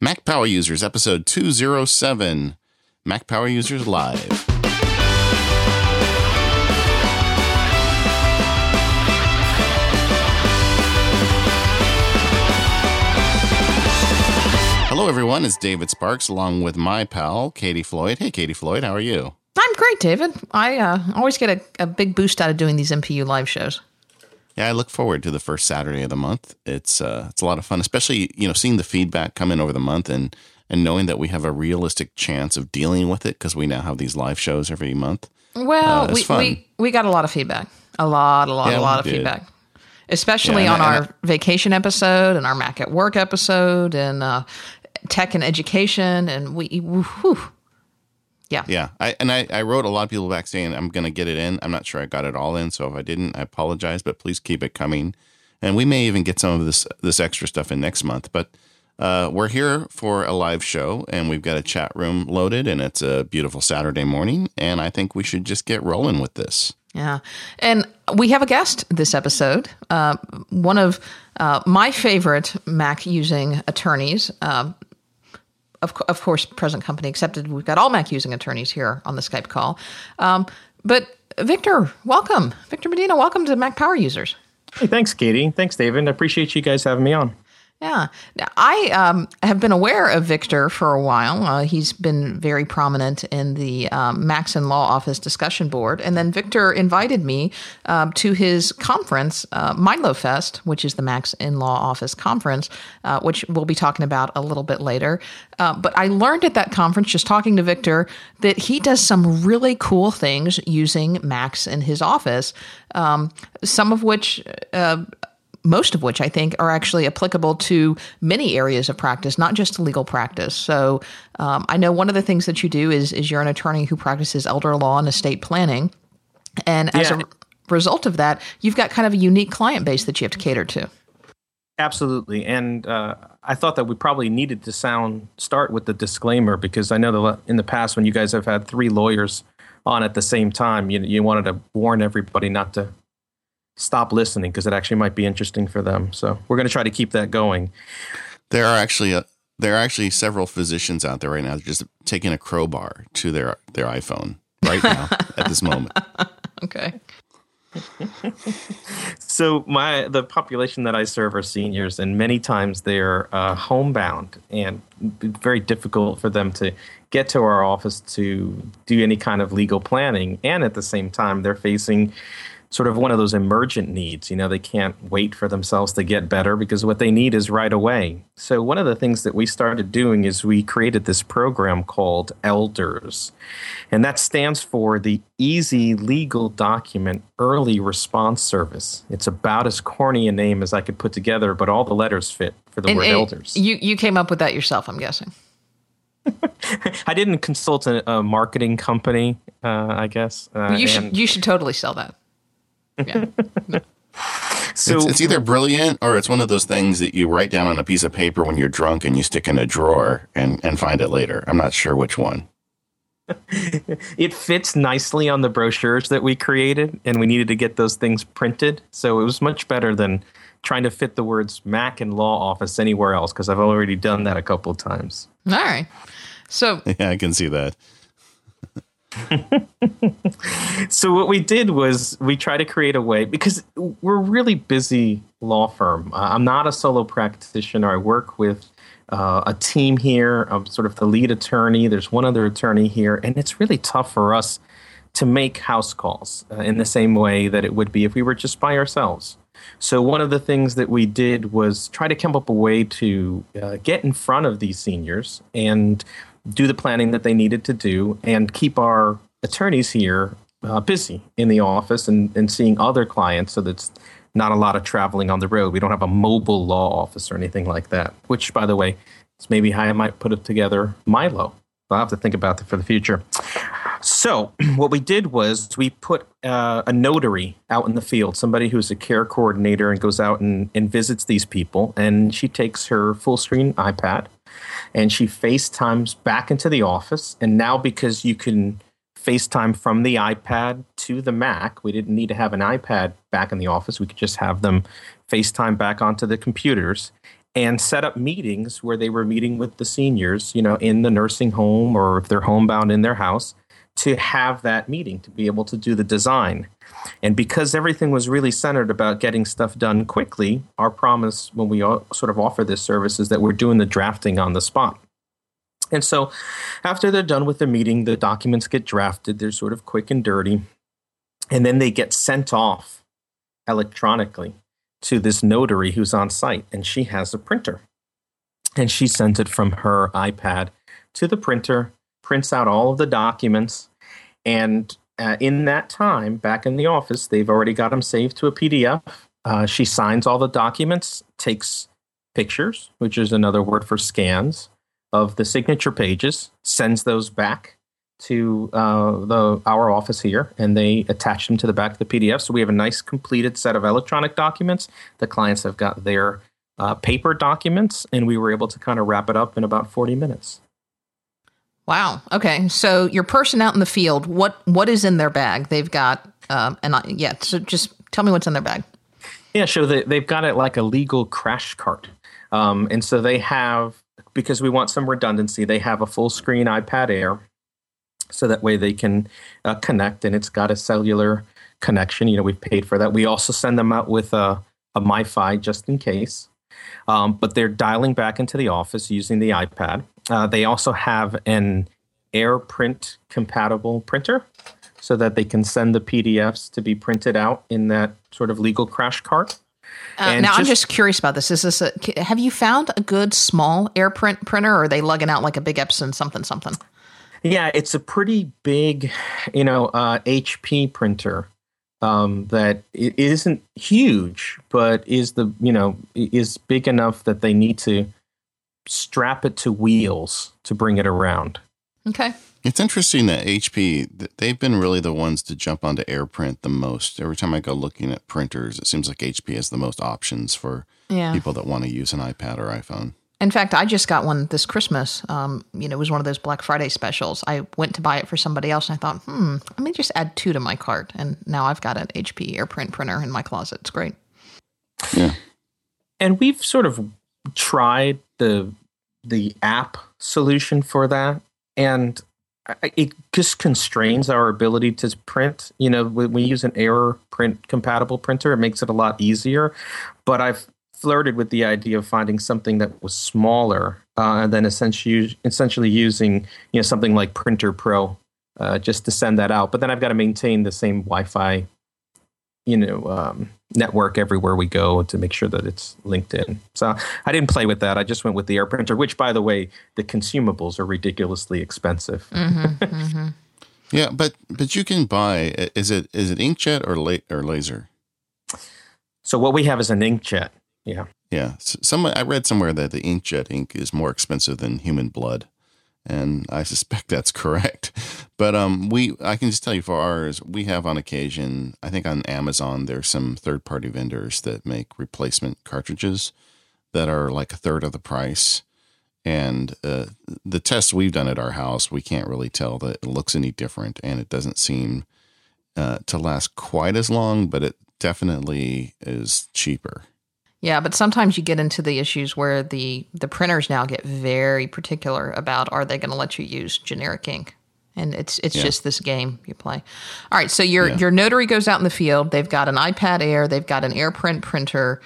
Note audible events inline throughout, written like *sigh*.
Mac Power Users, episode 207. Mac Power Users Live. Hello, everyone. It's David Sparks along with my pal, Katie Floyd. Hey, Katie Floyd, how are you? I'm great, David. I uh, always get a, a big boost out of doing these MPU live shows. Yeah, I look forward to the first Saturday of the month. It's uh, it's a lot of fun, especially you know seeing the feedback come in over the month and and knowing that we have a realistic chance of dealing with it because we now have these live shows every month. Well, uh, we, we we got a lot of feedback, a lot, a lot, yeah, a lot of did. feedback, especially yeah, on I, our I, vacation episode and our Mac at Work episode and uh, tech and education, and we. Whew, yeah. Yeah. I, and I, I wrote a lot of people back saying, I'm going to get it in. I'm not sure I got it all in. So if I didn't, I apologize, but please keep it coming. And we may even get some of this, this extra stuff in next month. But uh, we're here for a live show and we've got a chat room loaded and it's a beautiful Saturday morning. And I think we should just get rolling with this. Yeah. And we have a guest this episode. Uh, one of uh, my favorite Mac using attorneys, uh, of, of course, present company accepted. We've got all Mac using attorneys here on the Skype call. Um, but Victor, welcome. Victor Medina, welcome to Mac Power Users. Hey, thanks, Katie. Thanks, David. I appreciate you guys having me on. Yeah. I um, have been aware of Victor for a while. Uh, he's been very prominent in the um, and Law Office discussion board. And then Victor invited me uh, to his conference, uh, Milo Fest, which is the and Law Office conference, uh, which we'll be talking about a little bit later. Uh, but I learned at that conference, just talking to Victor, that he does some really cool things using Macs in his office, um, some of which uh, most of which I think are actually applicable to many areas of practice, not just legal practice. So um, I know one of the things that you do is is you're an attorney who practices elder law and estate planning, and as yeah. a result of that, you've got kind of a unique client base that you have to cater to. Absolutely, and uh, I thought that we probably needed to sound start with the disclaimer because I know that in the past when you guys have had three lawyers on at the same time, you you wanted to warn everybody not to stop listening because it actually might be interesting for them. So we're going to try to keep that going. There are actually a, there are actually several physicians out there right now just taking a crowbar to their their iPhone right now at this moment. *laughs* Okay. *laughs* so my the population that I serve are seniors, and many times they're uh, homebound, and very difficult for them to get to our office to do any kind of legal planning. And at the same time, they're facing sort of one of those emergent needs. You know, they can't wait for themselves to get better because what they need is right away. So, one of the things that we started doing is we created this program called Elders. And that stands for the Easy Legal Document Early Response Service. It's about as corny a name as I could put together, but all the letters fit for the and, word and elders. You, you came up with that yourself, I'm guessing. *laughs* I didn't consult a, a marketing company, uh, I guess. Uh, you should you should totally sell that. Yeah. so it's, it's, either brilliant or it's one of those things that you write down on a piece of paper when you're drunk and you stick in a drawer and, and find it later. I'm not sure which one. *laughs* it fits nicely on the brochures that we created, and we needed to get those things printed. So it was much better than trying to fit the words Mac and Law Office anywhere else because I've already done that a couple of times. All right. So *laughs* yeah, I can see that. So what we did was we tried to create a way because we're a really busy law firm. Uh, I'm not a solo practitioner. I work with uh, a team here. I'm sort of the lead attorney. There's one other attorney here, and it's really tough for us to make house calls uh, in the same way that it would be if we were just by ourselves. So one of the things that we did was try to come up a way to uh, get in front of these seniors and do the planning that they needed to do, and keep our attorneys here uh, busy in the office and, and seeing other clients so that's not a lot of traveling on the road. We don't have a mobile law office or anything like that, which, by the way, is maybe how I might put it together Milo. I'll have to think about that for the future. So, *clears throat* what we did was we put uh, a notary out in the field, somebody who's a care coordinator and goes out and, and visits these people. And she takes her full screen iPad and she FaceTimes back into the office. And now, because you can FaceTime from the iPad to the Mac, we didn't need to have an iPad back in the office. We could just have them FaceTime back onto the computers. and set up meetings where they were meeting with the seniors, you know, in the nursing home or if they're homebound in their house to have that meeting to be able to do the design. And because everything was really centered about getting stuff done quickly, our promise when we sort of offer this service is that we're doing the drafting on the spot. And so after they're done with the meeting, the documents get drafted. They're sort of quick and dirty. And then they get sent off electronically to this notary who's on site, and she has a printer. And she sends it from her iPad to the printer, prints out all of the documents, and uh, in that time, back in the office, they've already got them saved to a PDF. Uh, she signs all the documents, takes pictures, which is another word for scans, of the signature pages, sends those back to uh, the our office here, and they attach them to the back of the PDF. So we have a nice completed set of electronic documents. The clients have got their uh, paper documents, and we were able to kind of wrap it up in about forty minutes. Wow. Okay. So your person out in the field, what what is in their bag? They've got, um, and I, yeah. So just tell me what's in their bag. Yeah. So they, they've got it like a legal crash cart, um, and so they have because we want some redundancy. They have a full screen iPad Air so that way they can uh, connect and it's got a cellular connection. You know, we've paid for that. We also send them out with a, a MiFi just in case. Um, but they're dialing back into the office using the iPad. Uh, they also have an AirPrint compatible printer so that they can send the PDFs to be printed out in that sort of legal crash cart. Uh, now, just, I'm just curious about this. Is this a, have you found a good small AirPrint printer, or are they lugging out like a big Epson something something? Yeah, it's a pretty big, you know, uh, HP printer um, that it isn't huge, but is the you know is big enough that they need to strap it to wheels to bring it around. Okay. It's interesting that HP they've been really the ones to jump onto AirPrint the most. Every time I go looking at printers, it seems like HP has the most options for yeah. people that want to use an iPad or iPhone. In fact, I just got one this Christmas. Um, you know, it was one of those Black Friday specials. I went to buy it for somebody else, and I thought, hmm, let me just add two to my cart. And now I've got an HP AirPrint printer in my closet. It's great. Yeah. And we've sort of tried the the app solution for that, and it just constrains our ability to print. You know, when we use an AirPrint compatible printer, it makes it a lot easier. But I've flirted with the idea of finding something that was smaller uh, and then essentially essentially using you know something like Printer Pro uh, just to send that out. But then I've got to maintain the same Wi-Fi, you know, um, network everywhere we go to make sure that it's linked in. So I didn't play with that. I just went with the Air Printer, which, by the way, the consumables are ridiculously expensive. Mm-hmm, *laughs* mm-hmm. yeah, but but you can buy. Is it is it inkjet or la- or laser? So what we have is an inkjet. Yeah. Yeah. Some I read somewhere that the inkjet ink is more expensive than human blood, and I *laughs* suspect that's correct. But um, we I can just tell you for ours, we have on occasion. I think on Amazon there's some third party vendors that make replacement cartridges that are like a third of the price. And uh, the tests we've done at our house, we can't really tell that it looks any different, and it doesn't seem uh, to last quite as long, but it definitely is cheaper. Yeah, but sometimes you get into the issues where the the printers now get very particular about are they going to let you use generic ink, and it's it's yeah. just this game you play. All right, so your yeah. your notary goes out in the field. They've got an iPad Air, they've got an AirPrint printer,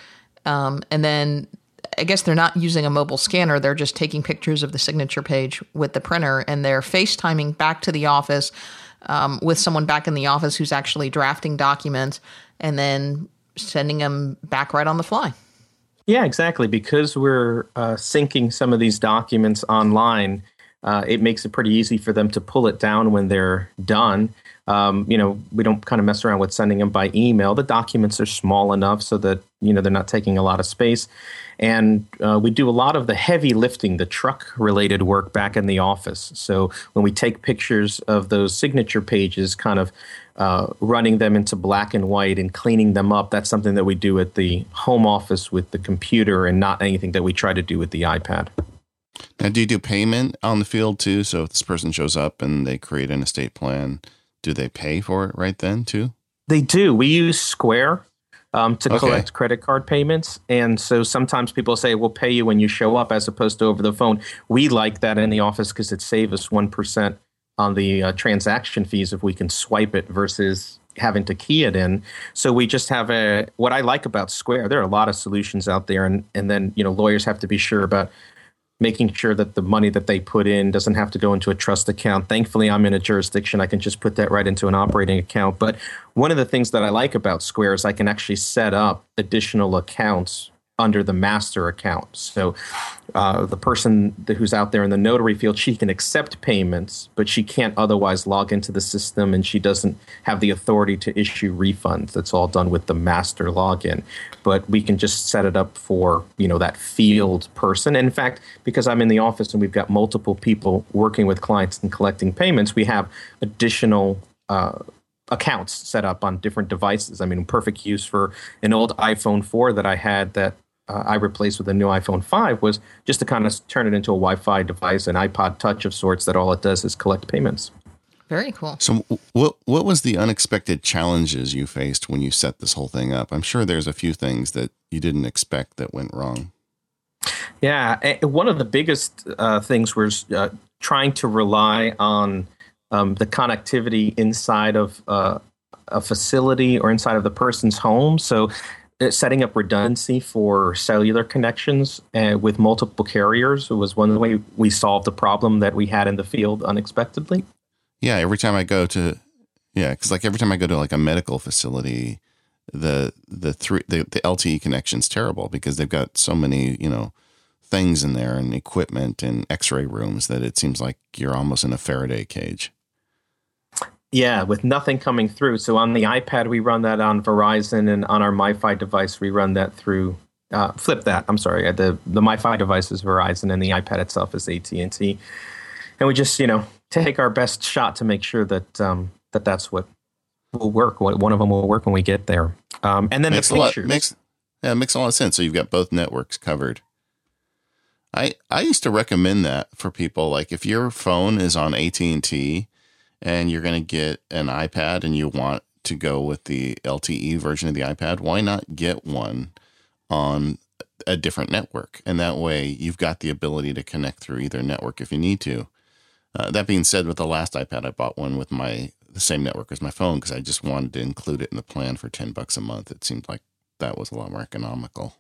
um, and then I guess they're not using a mobile scanner. They're just taking pictures of the signature page with the printer, and they're FaceTiming back to the office um, with someone back in the office who's actually drafting documents, and then sending them back right on the fly. Yeah, exactly. Because we're uh, syncing some of these documents online, uh, it makes it pretty easy for them to pull it down when they're done. Um, you know, we don't kind of mess around with sending them by email. The documents are small enough so that you know they're not taking a lot of space, and uh, we do a lot of the heavy lifting, the truck-related work back in the office. So when we take pictures of those signature pages, kind of uh, running them into black and white and cleaning them up. That's something that we do at the home office with the computer and not anything that we try to do with the iPad. Now, do you do payment on the field too? So if this person shows up and they create an estate plan, do they pay for it right then too? They do. We use Square. um, to Okay. collect credit card payments. And so sometimes people say, we'll pay you when you show up as opposed to over the phone. We like that in the office because it saves us 1% on the uh, transaction fees if we can swipe it versus having to key it in. So we just have a, what I like about Square, there are a lot of solutions out there. And, and then, you know, lawyers have to be sure about making sure that the money that they put in doesn't have to go into a trust account. Thankfully, I'm in a jurisdiction I can just put that right into an operating account. But one of the things that I like about Square is I can actually set up additional accounts under the master account. So uh, the person who's out there in the notary field, she can accept payments, but she can't otherwise log into the system, and she doesn't have the authority to issue refunds. That's all done with the master login. But we can just set it up for you know that field person. And in fact, because I'm in the office and we've got multiple people working with clients and collecting payments, we have additional. Uh, accounts set up on different devices. I mean, perfect use for an old iPhone 4 that I had that uh, I replaced with a new iPhone 5 was just to kind of turn it into a Wi-Fi device, an iPod Touch of sorts that all it does is collect payments. Very cool. So, what what was the unexpected challenges you faced when you set this whole thing up? I'm sure there's a few things that you didn't expect that went wrong. Yeah, one of the biggest uh, things was uh, trying to rely on um, the connectivity inside of uh, a facility or inside of the person's home. So, setting up redundancy for cellular connections uh, with multiple carriers was one way we solved the problem that we had in the field unexpectedly. Yeah, every time I go to, yeah, because like every time I go to like a medical facility, the the three the, the LTE connection's terrible because they've got so many you know things in there and equipment and X-ray rooms that it seems like you're almost in a Faraday cage. Yeah, with nothing coming through. So on the iPad, we run that on Verizon, and on our MiFi device, we run that through. Uh, flip that. I'm sorry. uh, The the MiFi device is Verizon, and the iPad itself is AT and T. And we just you know take our best shot to make sure that um, that that's what will work. What one of them will work when we get there. Um, and then makes the a lot pictures. makes yeah it makes a lot of sense. So you've got both networks covered. I I used to recommend that for people like if your phone is on AT and T and you're going to get an iPad and you want to go with the LTE version of the iPad, why not get one on a different network? And that way you've got the ability to connect through either network if you need to. Uh, that being said, with the last iPad, I bought one with my the same network as my phone because I just wanted to include it in the plan for ten bucks a month. It seemed like that was a lot more economical.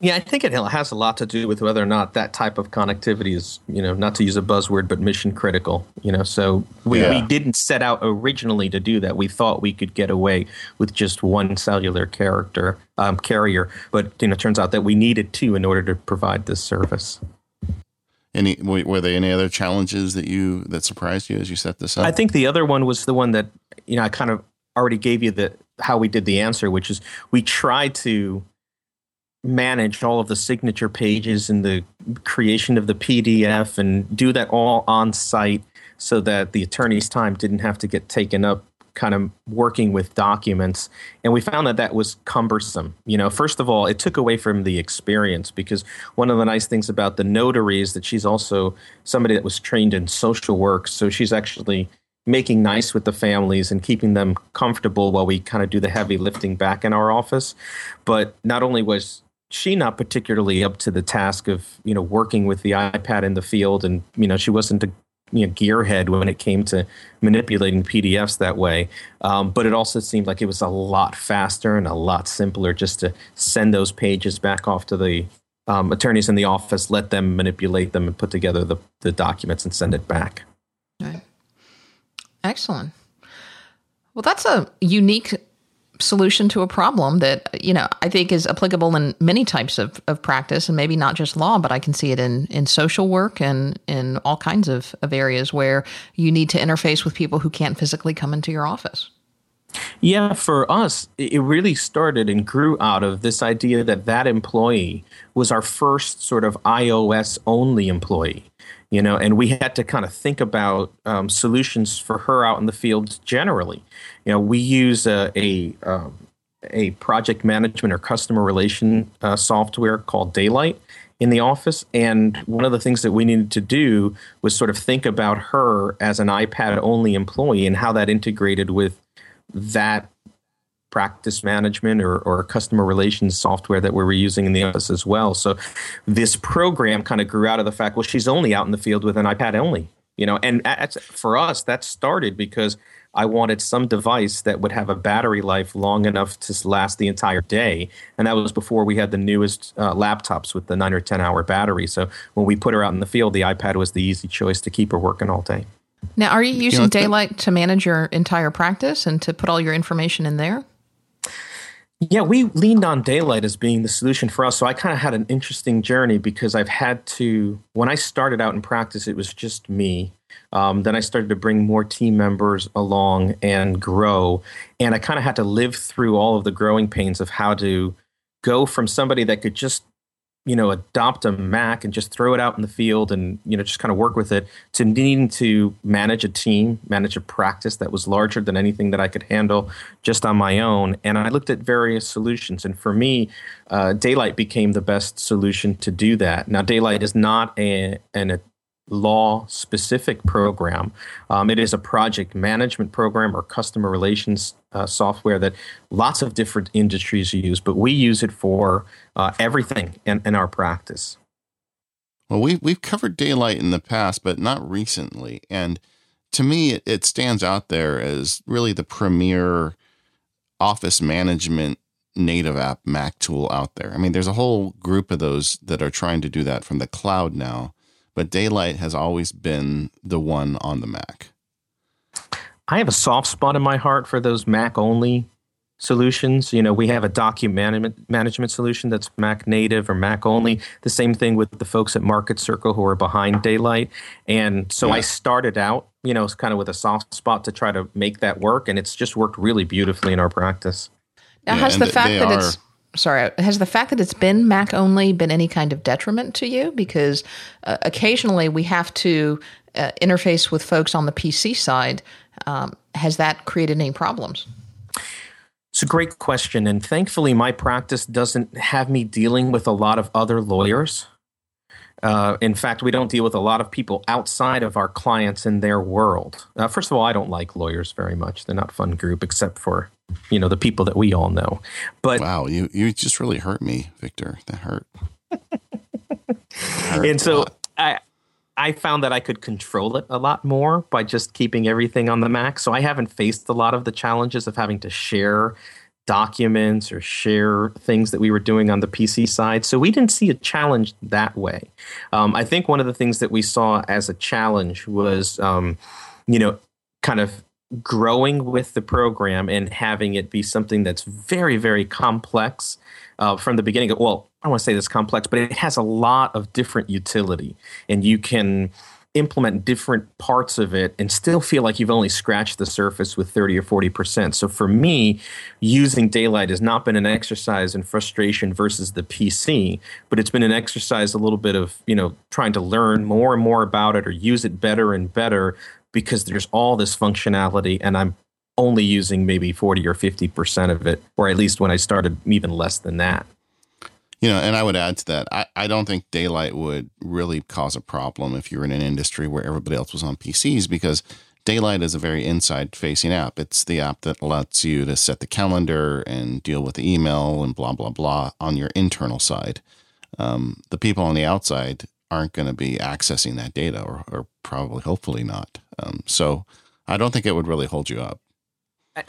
Yeah, I think it has a lot to do with whether or not that type of connectivity is, you know, not to use a buzzword, but mission critical. You know, so we, Yeah. we didn't set out originally to do that. We thought we could get away with just one cellular character um, carrier, but you know, it turns out that we needed two in order to provide this service. Any were there any other challenges that you that surprised you as you set this up? I think the other one was the one that you know I kind of already gave you the how we did the answer, which is we tried to manage all of the signature pages and the creation of the PDF and do that all on site so that the attorney's time didn't have to get taken up kind of working with documents. And we found that that was cumbersome. You know first of all it took away from the experience because one of the nice things about the notary is that she's also somebody that was trained in social work. So she's actually making nice with the families and keeping them comfortable while we kind of do the heavy lifting back in our office. But not only was she not particularly up to the task of you know working with the iPad in the field, and you know she wasn't a you know, gearhead when it came to manipulating PDFs that way. Um, but it also seemed like it was a lot faster and a lot simpler just to send those pages back off to the um, attorneys in the office, let them manipulate them and put together the, the documents and send it back. Right. Excellent. Well, that's a unique solution to a problem that you know I think is applicable in many types of, of practice and maybe not just law, but I can see it in in social work and in all kinds of, of areas where you need to interface with people who can't physically come into your office. Yeah, for us, it really started and grew out of this idea that that employee was our first sort of iOS only employee. You know, and we had to kind of think about um, solutions for her out in the field generally. You know, we use a a, um, a project management or customer relation uh, software called Daylite in the office, and one of the things that we needed to do was sort of think about her as an iPad only employee and how that integrated with that practice management or, or customer relations software that we were using in the office as well. So this program kind of grew out of the fact, well, she's only out in the field with an iPad only, you know, and for us, that started because I wanted some device that would have a battery life long enough to last the entire day. And that was before we had the newest uh, laptops with the nine or 10 hour battery. So when we put her out in the field, the iPad was the easy choice to keep her working all day. Now, are you using you know, Daylite to manage your entire practice and to put all your information in there? Yeah, we leaned on Daylite as being the solution for us. So I kind of had an interesting journey because I've had to, when I started out in practice, it was just me. Um, then I started to bring more team members along and grow. And I kind of had to live through all of the growing pains of how to go from somebody that could just you know adopt a mac and just throw it out in the field and you know just kind of work with it to needing to manage a team manage a practice that was larger than anything that i could handle just on my own. And i looked at various solutions. And for me uh, Daylite became the best solution to do that. Now Daylite is not a, an law specific program. Um, it is a project management program or customer relations uh, software that lots of different industries use, but we use it for uh, everything in, in our practice. Well, we, we've covered Daylite in the past, but not recently. And to me, it, it stands out there as really the premier office management native app Mac tool out there. I mean, there's a whole group of those that are trying to do that from the cloud now but Daylite has always been the one on the Mac. I have a soft spot in my heart for those Mac only solutions. You know, we have a document management, management solution that's Mac native or Mac only. The same thing with the folks at Marketcircle who are behind Daylite. And so yeah. I started out, you know, kind of with a soft spot to try to make that work. And it's just worked really beautifully in our practice. Now, yeah, has the fact that are, it's sorry, has the fact that it's been Mac only been any kind of detriment to you? Because uh, occasionally we have to uh, interface with folks on the PC side. Um, has that created any problems? It's a great question. And thankfully, my practice doesn't have me dealing with a lot of other lawyers. Uh, in fact, we don't deal with a lot of people outside of our clients in their world. Uh, first of all, I don't like lawyers very much. They're not fun group, except for you know the people that we all know. But wow, you you just really hurt me, Victor. That hurt. hurt and so I I found that I could control it a lot more by just keeping everything on the Mac. So I haven't faced a lot of the challenges of having to share documents or share things that we were doing on the PC side. So we didn't see a challenge that way. Um, I think one of the things that we saw as a challenge was, um, you know, kind of growing with the program and having it be something that's very, very complex uh, from the beginning. Well, I don't want to say this complex, but it has a lot of different utility, and you can implement different parts of it and still feel like you've only scratched the surface with 30 or 40%. So for me, using Daylite has not been an exercise in frustration versus the PC, but it's been an exercise a little bit of, you know, trying to learn more and more about it or use it better and better because there's all this functionality and I'm only using maybe 40 or 50% of it, or at least when I started, even less than that. You know, and I would add to that, I, I don't think Daylite would really cause a problem if you're in an industry where everybody else was on PCs because Daylite is a very inside facing app. It's the app that lets you to set the calendar and deal with the email and blah, blah, blah on your internal side. Um, the people on the outside aren't going to be accessing that data or, or probably, hopefully not. Um, so I don't think it would really hold you up.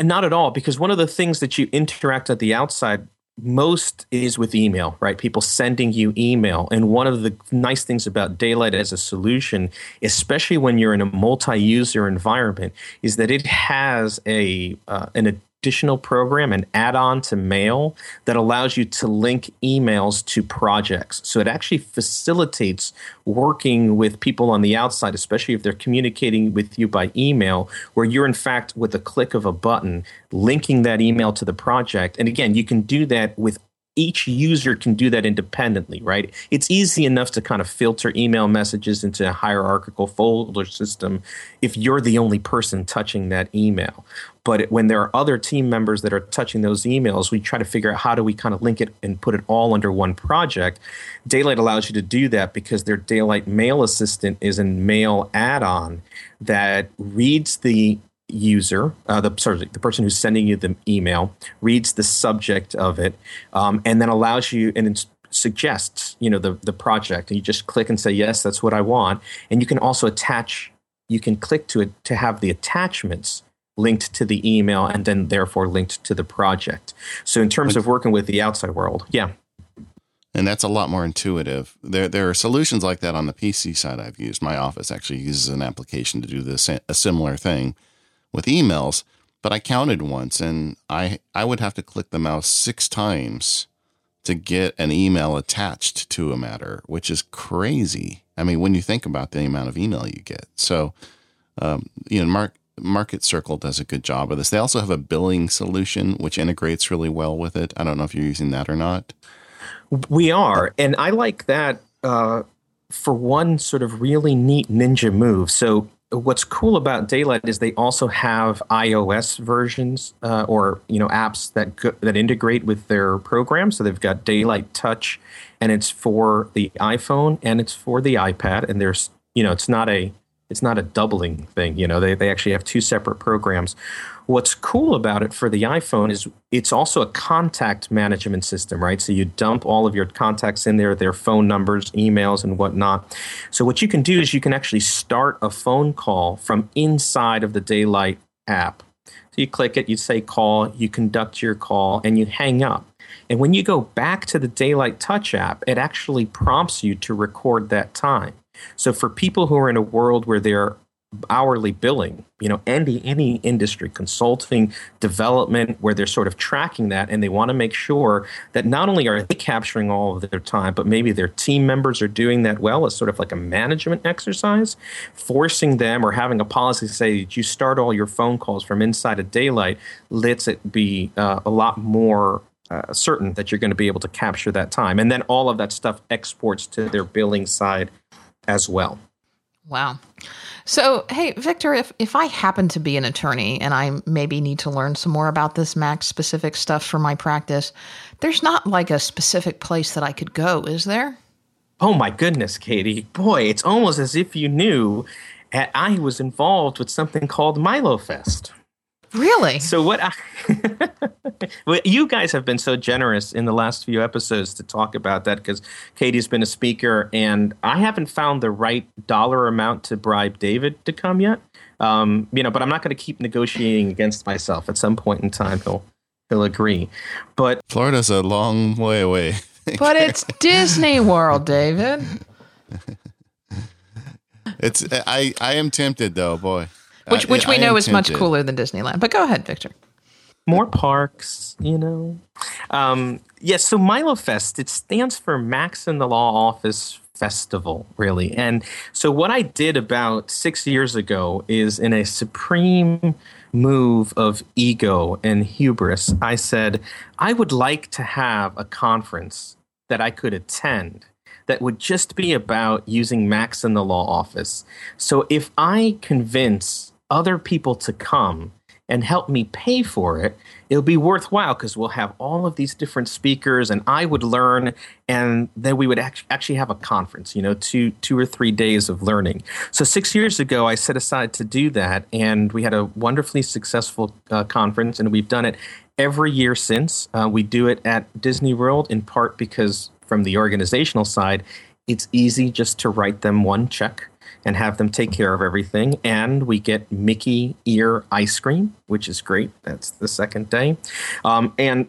Not at all, because one of the things that you interact at the outside most is with email, right? People sending you email. And one of the nice things about Daylite as a solution, especially when you're in a multi-user environment, is that it has a uh, an additional program, an add on to mail that allows you to link emails to projects. So it actually facilitates working with people on the outside, especially if they're communicating with you by email, where you're in fact, with a click of a button, linking that email to the project. And again, you can do that with each user can do that independently, right? It's easy enough to kind of filter email messages into a hierarchical folder system if you're the only person touching that email. But when there are other team members that are touching those emails, we try to figure out how do we kind of link it and put it all under one project. Daylite allows you to do that because their Daylite Mail Assistant is a mail add on that reads the user, uh, the sorry, the person who's sending you the email, reads the subject of it, um, and then allows you and suggests you know the the project, and you just click and say yes, that's what I want, and you can also attach. You can click to it to have the attachments linked to the email and then therefore linked to the project. So in terms of working with the outside world, yeah. And that's a lot more intuitive. There, there are solutions like that on the PC side I've used. My office actually uses an application to do this, a similar thing with emails. But I counted once and I, I would have to click the mouse six times to get an email attached to a matter, which is crazy. I mean, when you think about the amount of email you get. So, um, you know, Mark, Marketcircle does a good job of this. They also have a billing solution which integrates really well with it. I don't know if you're using that or not. We are, and I like that uh, for one sort of really neat ninja move. So what's cool about Daylite is they also have iOS versions uh, or you know apps that go, that integrate with their program. So they've got Daylite Touch, and it's for the iPhone and it's for the iPad. And there's you know it's not a it's not a doubling thing. You know, they, they actually have two separate programs. What's cool about it for the iPhone is it's also a contact management system, right? So you dump all of your contacts in there, their phone numbers, emails, and whatnot. So what you can do is you can actually start a phone call from inside of the Daylite app. So you click it, you say call, you conduct your call, and you hang up. And when you go back to the Daylite Touch app, it actually prompts you to record that time. So for people who are in a world where they're hourly billing, you know, any any industry, consulting, development, where they're sort of tracking that and they want to make sure that not only are they capturing all of their time, but maybe their team members are doing that well as sort of like a management exercise, forcing them or having a policy to say that you start all your phone calls from inside of Daylite lets it be uh, a lot more uh, certain that you're going to be able to capture that time. And then all of that stuff exports to their billing side as well. Wow. So, hey, Victor, if, if I happen to be an attorney and I maybe need to learn some more about this Mac specific stuff for my practice, there's not like a specific place that I could go, is there? Oh my goodness, Katie. Boy, it's almost as if you knew I was involved with something called Milo Fest. Really? So what? I, *laughs* well, you guys have been so generous in the last few episodes to talk about that because Katie's been a speaker, and I haven't found the right dollar amount to bribe David to come yet. Um, you know, but I'm not going to keep negotiating against myself. At some point in time, he'll he'll agree. But Florida's a long way away. *laughs* but it's Disney World, David. *laughs* it's I I am tempted though, boy which which I, we I know is much cooler than Disneyland. But go ahead, Victor. More parks, you know. Um, yes, so Milo Fest it stands for Macs in the Law Office Festival, really. And so what I did about six years ago is in a supreme move of ego and hubris, I said I would like to have a conference that I could attend that would just be about using Macs in the law office. So if I convince other people to come and help me pay for it, it'll be worthwhile because we'll have all of these different speakers and I would learn and then we would actually have a conference, you know, two two or three days of learning. So 6 years ago I set aside to do that and we had a wonderfully successful uh, conference and we've done it every year since. Uh, we do it at Disney World in part because from the organizational side, it's easy just to write them one check and have them take care of everything. And we get Mickey ear ice cream, which is great. That's the second day. Um, and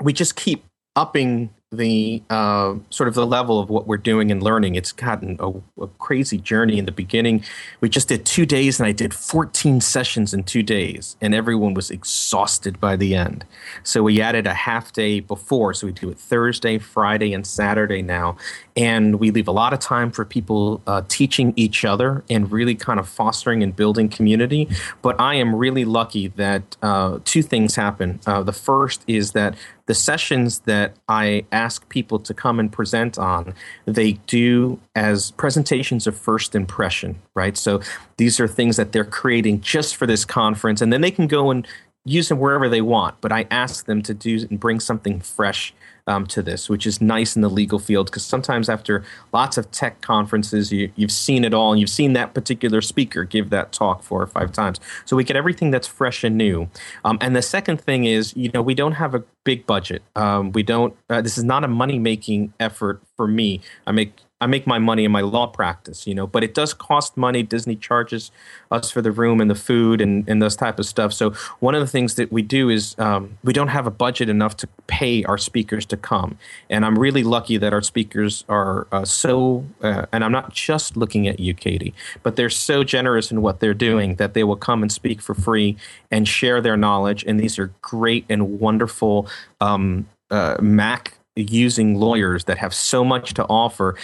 we just keep upping the uh, sort of the level of what we're doing and learning. It's gotten a, a, crazy journey in the beginning. We just did two days, and I did 14 sessions in two days, and everyone was exhausted by the end. So we added a half day before, so we do it Thursday, Friday, and Saturday now, and we leave a lot of time for people uh, teaching each other and really kind of fostering and building community. But I am really lucky that uh, two things happen. Uh, the first is that the sessions that I ask people to come and present on, they do as presentations of first impression, right? So these are things that they're creating just for this conference, and then they can go and use them wherever they want. But I ask them to do and bring something fresh um, to this, which is nice in the legal field because sometimes after lots of tech conferences, you, you've seen it all and you've seen that particular speaker give that talk four or five times. So we get everything that's fresh and new. Um, and the second thing is, you know, we don't have a big budget. Um, we don't. Uh, this is not a money making effort for me. I make I make my money in my law practice, you know, but it does cost money. Disney charges us for the room and the food and, and those type of stuff. So one of the things that we do is um, we don't have a budget enough to pay our speakers to come. And I'm really lucky that our speakers are uh, so, uh, and I'm not just looking at you, Katie, but they're so generous in what they're doing that they will come and speak for free and share their knowledge. And these are great and wonderful um, uh, Mac using lawyers that have so much to offer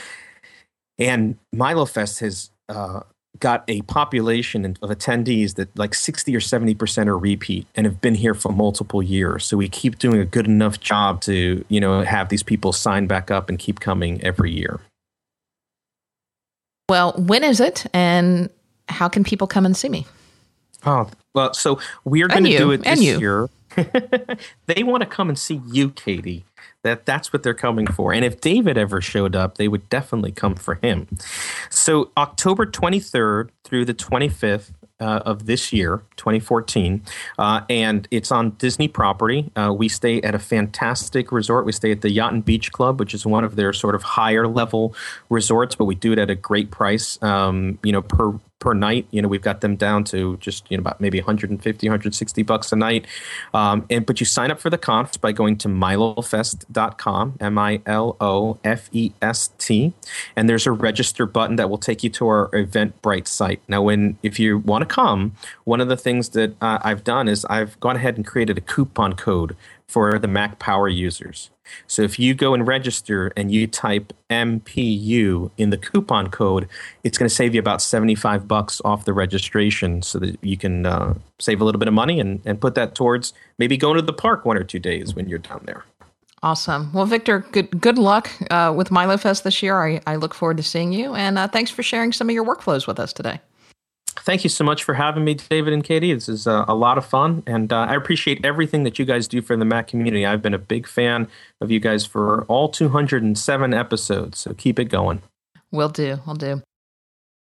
and MiloFest has uh, got a population of attendees that like 60 or 70% are repeat and have been here for multiple years. So we keep doing a good enough job to, you know, have these people sign back up and keep coming every year. Well, when is it and how can people come and see me? Oh, well, so we're going to do it this year. *laughs* they want to come and see you, Katie. That that's what they're coming for. And if David ever showed up, they would definitely come for him. So October 23rd through the 25th uh, of this year, 2014, uh, and it's on Disney property. Uh, we stay at a fantastic resort. We stay at the Yacht and Beach Club, which is one of their sort of higher level resorts, but we do it at a great price. Um, you know, per per night. You know, we've got them down to just you know about maybe 150, 160 bucks a night. Um, and but you sign up for the conference by going to milofest.com, M I L O F E S T, and there's a register button that will take you to our Eventbrite site. Now, when if you want to come, one of the things that uh, I've done is I've gone ahead and created a coupon code for the Mac Power users. So if you go and register and you type MPU in the coupon code, it's going to save you about 75 bucks off the registration so that you can uh, save a little bit of money and, and put that towards maybe going to the park one or two days when you're down there. Awesome. Well, Victor, good good luck uh, with MiloFest this year. I, I look forward to seeing you, and uh, thanks for sharing some of your workflows with us today thank you so much for having me, David and Katie. This is uh, a lot of fun, and uh, I appreciate everything that you guys do for the Mac community. I've been a big fan of you guys for all 207 episodes, so keep it going. Will do. I'll do.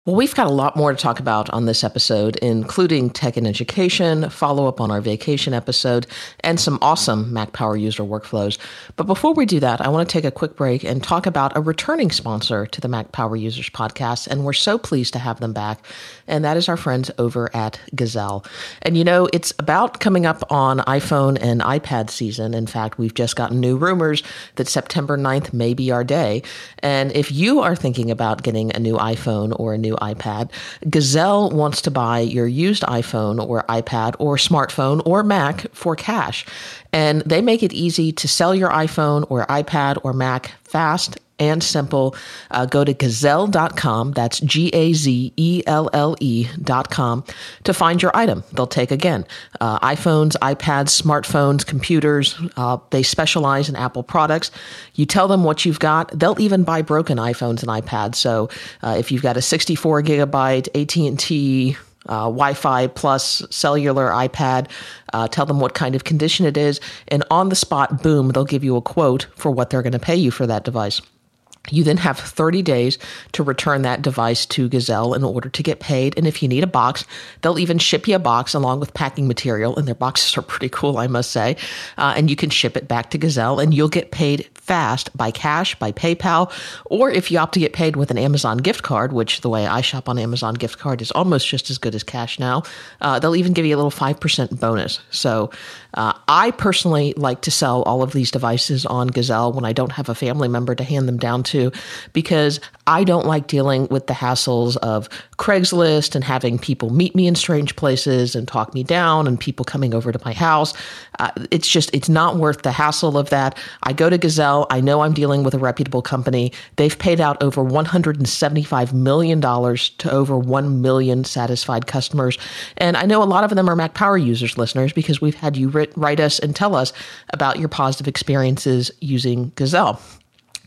Well, we've got a lot more to talk about on this episode, including tech and education, follow up on our vacation episode, and some awesome Mac Power user workflows. But before we do that, I want to take a quick break and talk about a returning sponsor to the Mac Power Users podcast. And we're so pleased to have them back. And that is our friends over at Gazelle. And you know, it's about coming up on iPhone and iPad season. In fact, we've just gotten new rumors that September 9th may be our day. And if you are thinking about getting a new iPhone or a new new iPad. Gazelle wants to buy your used iPhone or iPad or smartphone or Mac for cash. And they make it easy to sell your iPhone or iPad or Mac fast and simple. Uh, go to gazelle.com, that's G A Z E L L E.com, to find your item. They'll take, again, uh, iPhones, iPads, smartphones, computers. Uh, they specialize in Apple products. You tell them what you've got, they'll even buy broken iPhones and iPads. So uh, if you've got a 64 gigabyte AT&T uh, Wi-Fi plus cellular iPad. Uh, tell them what kind of condition it is, and on the spot, boom, they'll give you a quote for what they're going to pay you for that device. You then have 30 days to return that device to Gazelle in order to get paid. And if you need a box, they'll even ship you a box along with packing material. And their boxes are *laughs* pretty cool, I must say. Uh, and you can ship it back to Gazelle and you'll get paid fast by cash, by PayPal, or if you opt to get paid with an Amazon gift card, which the way I shop on Amazon gift card is almost just as good as cash now, uh, they'll even give you a little 5% bonus. So uh, I personally like to sell all of these devices on Gazelle when I don't have a family member to hand them down to because I don't like dealing with the hassles of Craigslist and having people meet me in strange places and talk me down and people coming over to my house. Uh, it's just, it's not worth the hassle of that. I go to Gazelle. I know I'm dealing with a reputable company. They've paid out over $175 million to over 1 million satisfied customers. And I know a lot of them are Mac Power users, listeners, because we've had you write, write us and tell us about your positive experiences using Gazelle.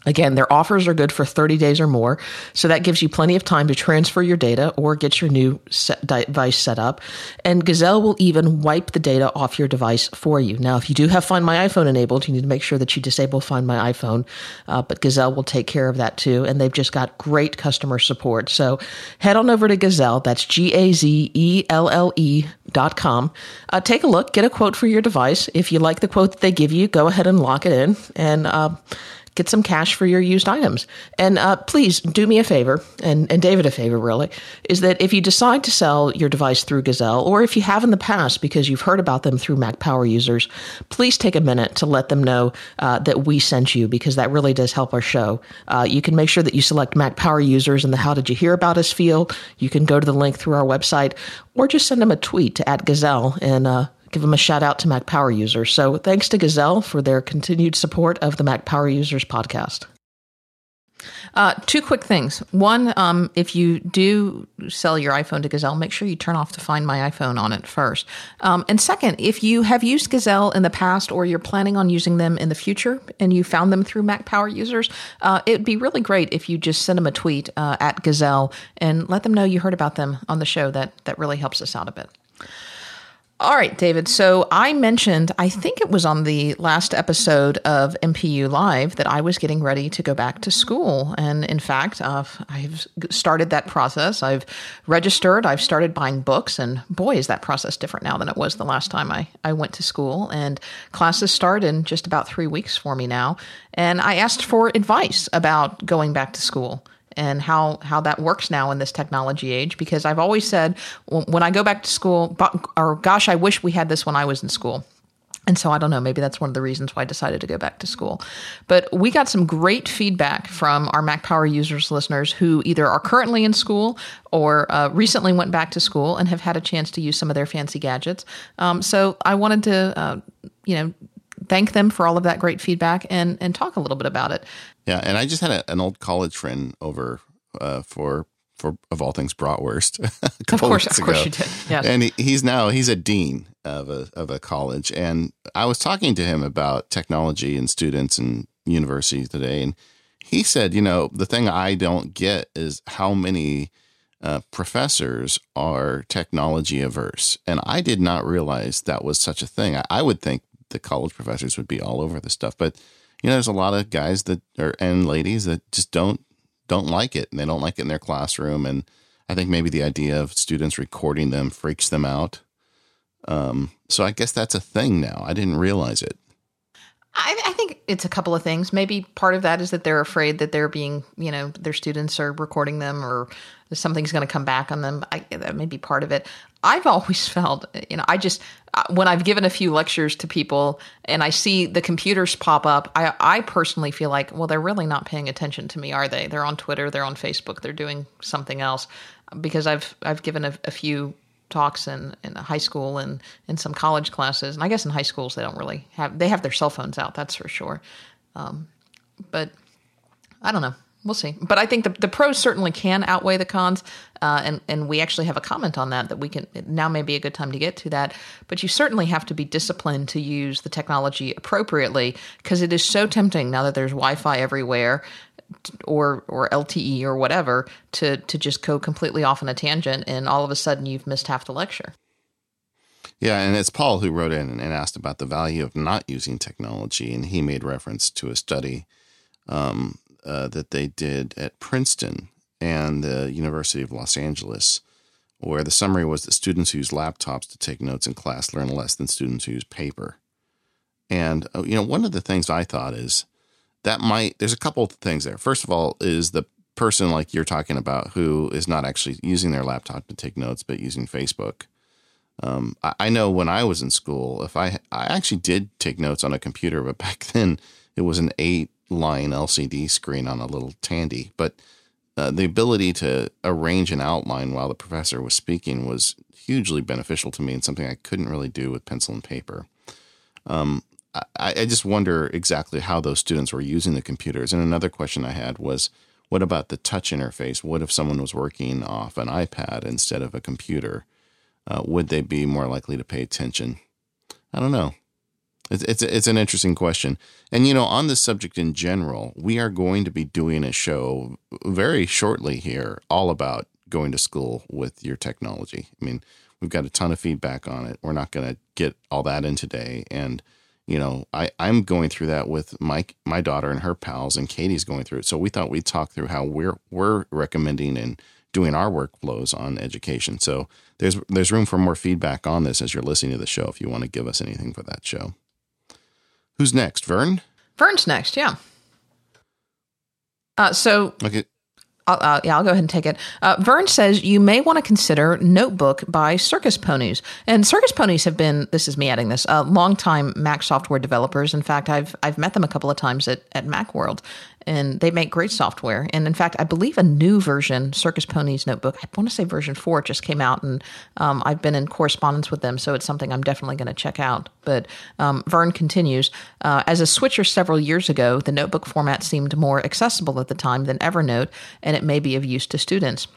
Again, their offers are good for 30 days or more, so that gives you plenty of time to transfer your data or get your new set device set up. And Gazelle will even wipe the data off your device for you. Now, if you do have Find My iPhone enabled, you need to make sure that you disable Find My iPhone, uh, but Gazelle will take care of that too. And they've just got great customer support. So head on over to Gazelle, that's G A Z E L L E dot com. Uh, take a look, get a quote for your device. If you like the quote that they give you, go ahead and lock it in. And, uh, get some cash for your used items. And uh, please do me a favor, and, and David a favor, really, is that if you decide to sell your device through Gazelle, or if you have in the past because you've heard about them through Mac Power users, please take a minute to let them know uh, that we sent you because that really does help our show. Uh, you can make sure that you select Mac Power users in the How Did You Hear About Us field. You can go to the link through our website, or just send them a tweet to at Gazelle and uh, give them a shout out to Mac Power users. So thanks to Gazelle for their continued support of the Mac Power Users podcast. Uh, two quick things. One, um, if you do sell your iPhone to Gazelle, make sure you turn off to Find My iPhone on it first. Um, and second, if you have used Gazelle in the past or you're planning on using them in the future and you found them through Mac Power users, uh, it would be really great if you just send them a tweet uh, at Gazelle and let them know you heard about them on the show. That that really helps us out a bit. All right, David. So I mentioned, I think it was on the last episode of MPU Live that I was getting ready to go back to school. And in fact, uh, I've started that process. I've registered, I've started buying books. And boy, is that process different now than it was the last time I, I went to school. And classes start in just about three weeks for me now. And I asked for advice about going back to school and how how that works now in this technology age because I've always said when I go back to school or gosh I wish we had this when I was in school. And so I don't know, maybe that's one of the reasons why I decided to go back to school. But we got some great feedback from our Mac Power users listeners who either are currently in school or uh, recently went back to school and have had a chance to use some of their fancy gadgets. Um, so I wanted to, uh, you know, thank them for all of that great feedback and and talk a little bit about it. Yeah, and I just had a, an old college friend over uh, for for of all things bratwurst *laughs* a couple of course, weeks of course ago. you did. Yes. and he, he's now he's a dean of a of a college, and I was talking to him about technology and students and universities today, and he said, you know, the thing I don't get is how many uh, professors are technology averse, and I did not realize that was such a thing. I, I would think the college professors would be all over the stuff, but you know, there's a lot of guys that are and ladies that just don't don't like it, and they don't like it in their classroom. And I think maybe the idea of students recording them freaks them out. Um, so I guess that's a thing now. I didn't realize it. I, I, think it's a couple of things. Maybe part of that is that they're afraid that they're being, you know, their students are recording them or something's going to come back on them. I, that may be part of it. I've always *laughs* felt, you know, I just, uh, when I've given a few lectures to people and I see the computers pop up, I, I personally feel like, well, they're really not paying attention to me, are they? They're on Twitter, they're on Facebook, they're doing something else. Because I've I've given a, a few talks in, in high school and in some college classes. And I guess in high schools, they don't really have, they have their cell phones out, that's for sure. Um, but I don't know. We'll see. But I think the, the pros certainly can outweigh the cons. Uh, and, and we actually have a comment on that that we can, now may be a good time to get to that. But you certainly have to be disciplined to use the technology appropriately because it is so tempting now that there's Wi Fi everywhere or or LTE or whatever to to just go completely off on a tangent and all of a sudden you've missed half the lecture. Yeah, and it's Paul who wrote in and asked about the value of not using technology, and he made reference to a study um, uh, that they did at Princeton and the University of Los Angeles, where the summary was that students who use laptops to take notes in class learn less than students who use paper. And uh, you know, one of the things I thought is that might there's a couple of things there. First of all, is the person like you're talking about who is not actually using their laptop to take notes, but using Facebook. Um, I, I, know when I was in school, if I I actually did take notes on a computer, but *laughs* back then it was an eight line LCD screen on a little Tandy. But uh, the ability to arrange an outline while the professor was speaking was hugely beneficial to me and something I couldn't really do with pencil and paper. Um, I, I just wonder exactly how those students were using the computers. And another question I had was, what about the touch interface? What if someone was working off an iPad instead of a computer? Uh, would they be more likely to pay attention? I don't know. It's, it's it's an interesting question, and you know, on this subject in general, we are going to be doing a show very shortly here, all about going to school with your technology. I mean, we've got a ton of feedback on it. We're not going to get all that in today, and you know, I I'm going through that with my my daughter and her pals, and Katie's going through it. So we thought we'd talk through how we're we're recommending and doing our workflows on education. So there's there's room for more feedback on this as you're listening to the show. If you want to give us anything for that show. Who's next? Vern? Vern's next, yeah. Uh, so Okay. I'll, uh, yeah, I'll go ahead and take it. Uh, Vern says you may want to consider Notebook by Circus Ponies. And Circus Ponies have been, this is me adding this, uh, longtime Mac software developers. In fact, I've I've met them a couple of times at, at Macworld, and they make great software. And in fact, I believe a new version, Circus Ponies Notebook, I want to say version four, just came out, and um, I've been in correspondence with them, so it's something I'm definitely going to check out. But um, Vern continues uh, As a switcher several years ago, the notebook format seemed more accessible at the time than Evernote, and it may be of use to students.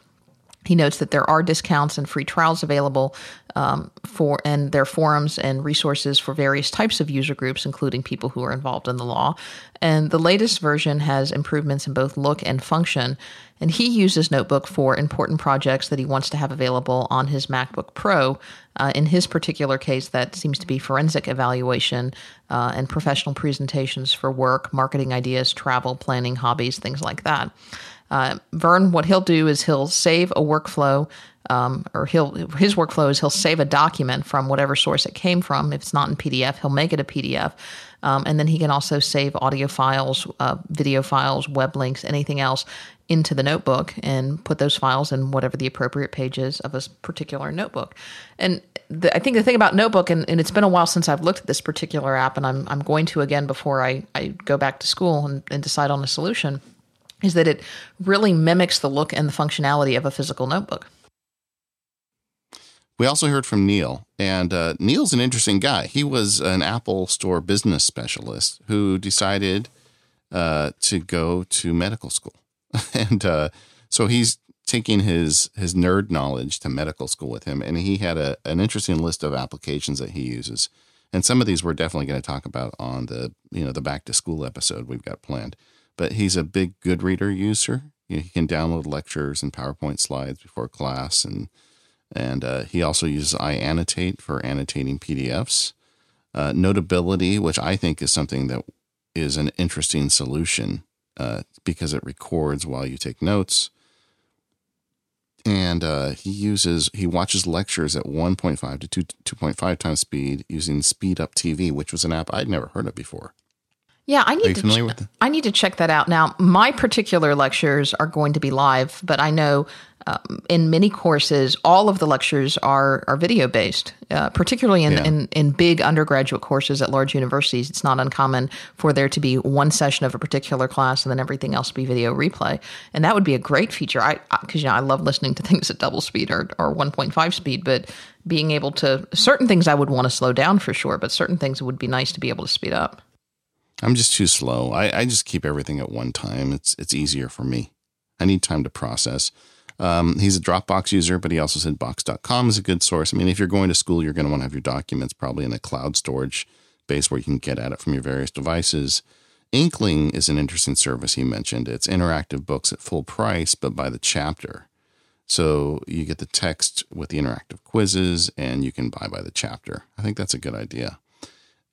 He notes that there are discounts and free trials available um, for, and their forums and resources for various types of user groups, including people who are involved in the law. And the latest version has improvements in both look and function. And he uses Notebook for important projects that he wants to have available on his MacBook Pro. Uh, in his particular case, that seems to be forensic evaluation uh, and professional presentations for work, marketing ideas, travel, planning, hobbies, things like that. Uh, Vern, what he'll do is he'll save a workflow, um, or he'll his workflow is he'll save a document from whatever source it came from. If it's not in PDF, he'll make it a PDF, um, and then he can also save audio files, uh, video files, web links, anything else into the notebook and put those files in whatever the appropriate pages of a particular notebook. And the, I think the thing about Notebook, and, and, it's been a while since I've looked at this particular app, and I'm I'm going to again before I, I go back to school and, and decide on a solution is that it really mimics the look and the functionality of a physical notebook. We also heard from Neil, and uh, Neil's an interesting guy. He was an Apple Store business specialist who decided uh, to go to medical school, *laughs* and uh, so he's taking his his nerd knowledge to medical school with him. And he had a, an interesting list of applications that he uses, and some of these we're definitely going to talk about on the you know the back to school episode we've got planned. But he's a big Goodreader user. You know, he can download lectures and PowerPoint slides before class and and uh, he also uses iAnnotate for annotating PDFs. Uh, Notability, which I think is something that is an interesting solution uh, because it records while you take notes. And uh, he uses he watches lectures at 1.5 to 2, 2.5 times speed using Speed Up TV, which was an app I'd never heard of before. Yeah, I need to. Ch- I need to check that out. Now, my particular lectures are going to be live, but I know um, in many courses, all of the lectures are are video based. Uh, particularly in, yeah. in in big undergraduate courses at large universities, it's not uncommon for there to be one session of a particular class and then everything else be video replay. And that would be a great feature. I because you know I love listening to *laughs* things at double speed or or one point five speed, but being able to certain things I would want to slow down for sure, but certain things it would be nice to be able to speed up. I'm just too slow. I, I just keep everything at one time. It's it's easier for me. I need time to process. Um, he's a Dropbox user, but he also said Box.com is a good source. I mean, if you're going to school, you're going to want to have your documents probably in a cloud storage base where you can get at it from your various devices. Inkling is an interesting service he mentioned. It's interactive books at full price, but by the chapter. So you get the text with the interactive quizzes and you can buy by the chapter. I think that's a good idea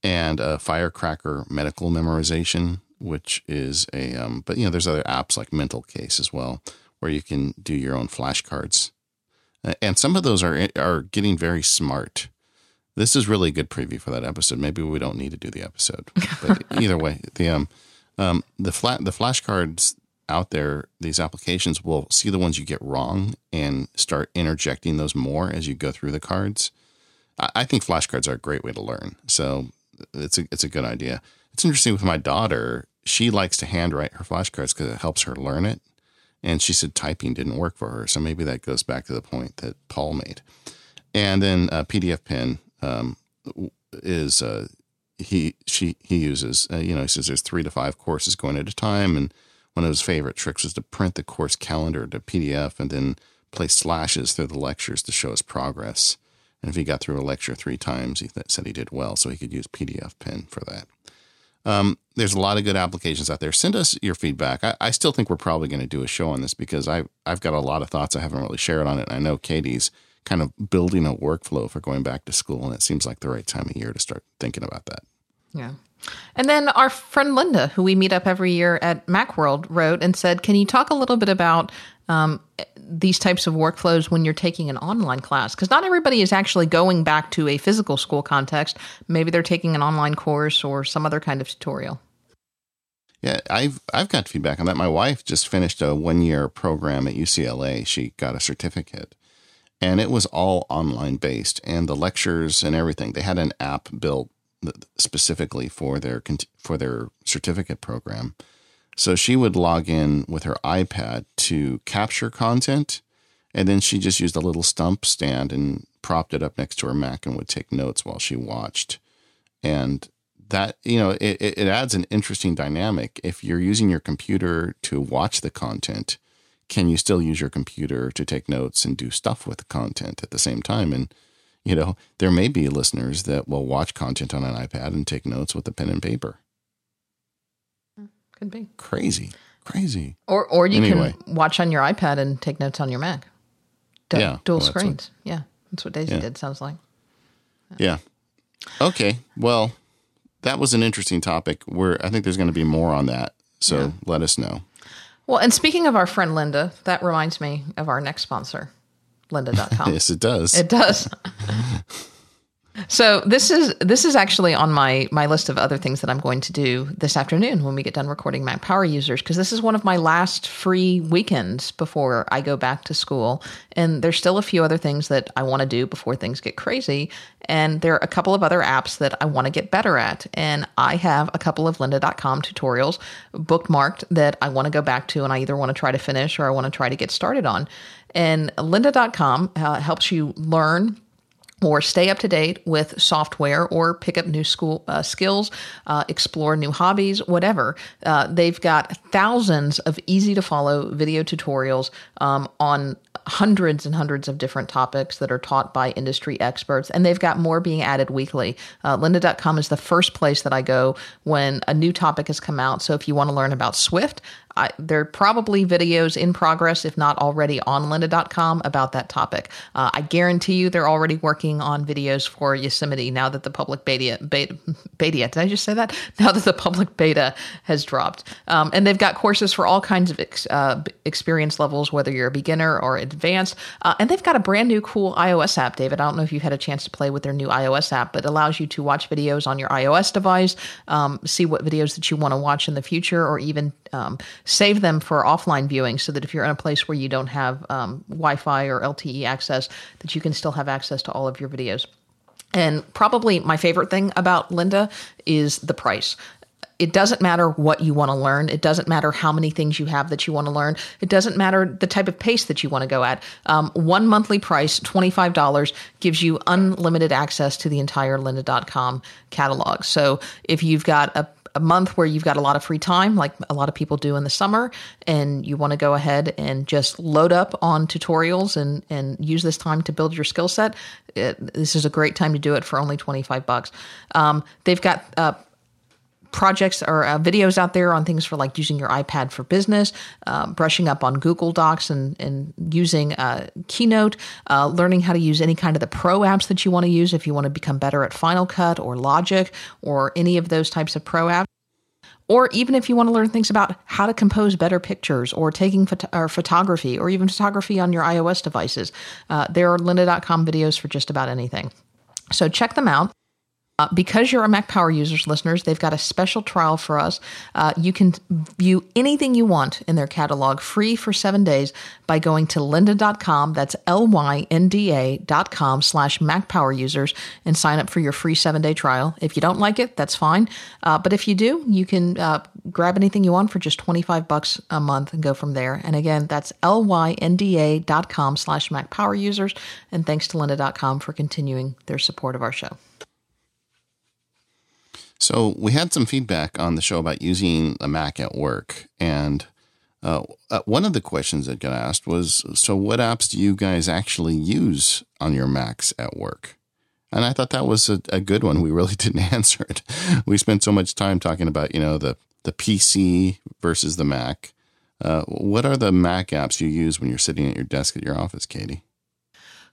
and a Firecracker medical memorization, which is a, um, but you know, there's other apps like Mental Case as well, where you can do your own flashcards. And some of those are are getting very smart. This is really a good preview for that episode. Maybe we don't need to do the episode, but *laughs* either way, the um, um, the flat the flashcards out there, these applications will see the ones you get wrong and start interjecting those more as you go through the cards. I think flashcards are a great way to learn. So it's a it's a good idea. It's interesting with my daughter. She likes to handwrite her flashcards because it helps her learn it. And she said typing didn't work for her, so maybe that goes back to the point that Paul made. And then PDF Pen um, is uh, he she he uses. Uh, you know, he says there's three to five courses going at a time, and one of his favorite tricks is to print the course calendar to PDF and then place slashes through the lectures to show his progress And if he got through a lecture three times, he th- said he did well, so he could use PDF Pen for that. Um, there's a lot of good applications out there. Send us your feedback. I, I still think we're probably going to do a show on this because I I've got a lot of thoughts I haven't really shared on it. And I know Katie's kind of building a workflow for going back to school, and it seems like the right time of year to start thinking about that. Yeah. And then our friend Linda, who we meet up every year at Macworld, wrote and said, Can you talk a little bit about um, these types of workflows when you're taking an online class? Because not everybody is actually going back to a physical school context. Maybe they're taking an online course or some other kind of tutorial. Yeah, I've I've got feedback on that. My wife just finished a one year program at UCLA. She got a certificate, and it was all online based, and the lectures and everything. They had an app built specifically for their for their certificate program. So she would log in with her iPad to capture content, and then she just used a little stump stand and propped it up next to her Mac and would take notes while she watched. And that you know it, it adds an interesting dynamic. If you're using your computer to watch the content, can you still use your computer to take notes and do stuff with the content at the same time? And you know, there may be listeners that will watch content on an iPad and take notes with a pen and paper. Mm, could be crazy, crazy. Or or you anyway. can watch on your iPad and take notes on your Mac. Du- yeah, dual oh, well, screens. What, yeah, that's what Daisy yeah. did. Sounds like. Yeah. yeah. Okay. Well, that was an interesting topic. Where I think there's going to be more on that. So yeah. let us know. Well, and speaking of our friend Linda, that reminds me of our next sponsor lynda.com. *laughs* yes, it does. It does. so this is this is actually on my my list of other things that I'm going to do this afternoon when we get done recording Mac Power Users because this is one of my last free weekends before I go back to school and there's still a few other things that I want to do before things get crazy and there are a couple of other apps that I want to get better at and I have a couple of lynda.com tutorials bookmarked that I want to go back to and I either want to try to finish or I want to try to get started on and lynda.com uh, helps you learn or stay up to date with software or pick up new school uh, skills, uh, explore new hobbies, whatever. Uh, they've got thousands of easy to follow video tutorials um, on hundreds and hundreds of different topics that are taught by industry experts, and they've got more being added weekly. Uh, lynda.com is the first place that I go when a new topic has come out. So if you want to learn about Swift, I, there are probably videos in progress, if not already on lynda.com about that topic. Uh, I guarantee you they're already working on videos for Yosemite now that the public beta, beta, beta did I just say that? *laughs* Now that the public beta has dropped. Um, and they've got courses for all kinds of ex, uh, experience levels, whether you're a beginner or advanced. Uh, and they've got a brand new cool iOS app, David. I don't know if you've had a chance to play with their new iOS app, but allows you to watch videos on your iOS device, um, see what videos that you want to watch in the future, or even um, save them for offline viewing so that if you're in a place where you don't have um, Wi-Fi or LTE access, that you can still have access to all of your videos. And probably my favorite thing about Lynda is the price. It doesn't matter what you want to learn. It doesn't matter how many things you have that you want to learn. It doesn't matter the type of pace that you want to go at. Um, one monthly price, $25, gives you unlimited access to the entire lynda.com catalog. So if you've got a a month where you've got a lot of free time, like a lot of people do in the summer, and you want to go ahead and just load up on tutorials and, and use this time to build your skill set, this is a great time to do it for only 25 bucks. Um, they've got uh, projects or uh, videos out there on things for like using your iPad for business, uh, brushing up on Google Docs and, and using uh, Keynote, uh, learning how to use any kind of the pro apps that you want to use if you want to become better at Final Cut or Logic or any of those types of pro apps. Or even if you want to learn things about how to compose better pictures or taking or photography or even photography on your iOS devices, uh, there are lynda.com videos for just about anything. So check them out. Uh, because you're a Mac Power Users listeners, they've got a special trial for us. Uh, you can view anything you want in their catalog free for seven days by going to lynda.com. That's L-Y-N-D-A.com slash Mac Power Users and sign up for your free seven day trial. If you don't like it, that's fine. Uh, but if you do, you can uh, grab anything you want for just 25 bucks a month and go from there. And again, that's L-Y-N-D-A.com slash Mac Power Users. And thanks to lynda.com for continuing their support of our show. So we had some feedback on the show about using a Mac at work, and Uh, uh, one of the questions that got asked was, "So, what apps do you guys actually use on your Macs at work?" And I thought that was a, a good one. We really *laughs* didn't answer it. We spent so much time talking about, you know, the the PC versus the Mac. Uh, what are the Mac apps you use when you're sitting at your desk at your office, Katie?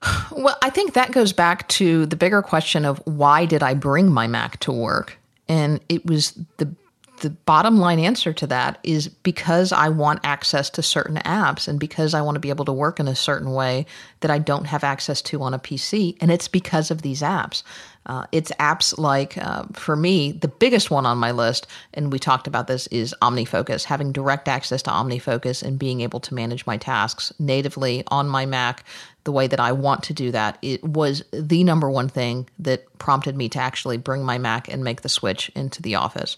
*sighs* Well, I think that goes back to the bigger question of why did I bring my Mac to work? And it was the the bottom line answer to that is because I want access to certain apps and because I want to be able to work in a certain way that I don't have access to on a PC. And it's because of these apps. Uh, it's apps like, uh, for me, the biggest one on my list, and we talked about this, is OmniFocus. Having direct access to OmniFocus and being able to manage my tasks natively on my Mac the way that I want to do that, it was the number one thing that prompted me to actually bring my Mac and make the switch into the office.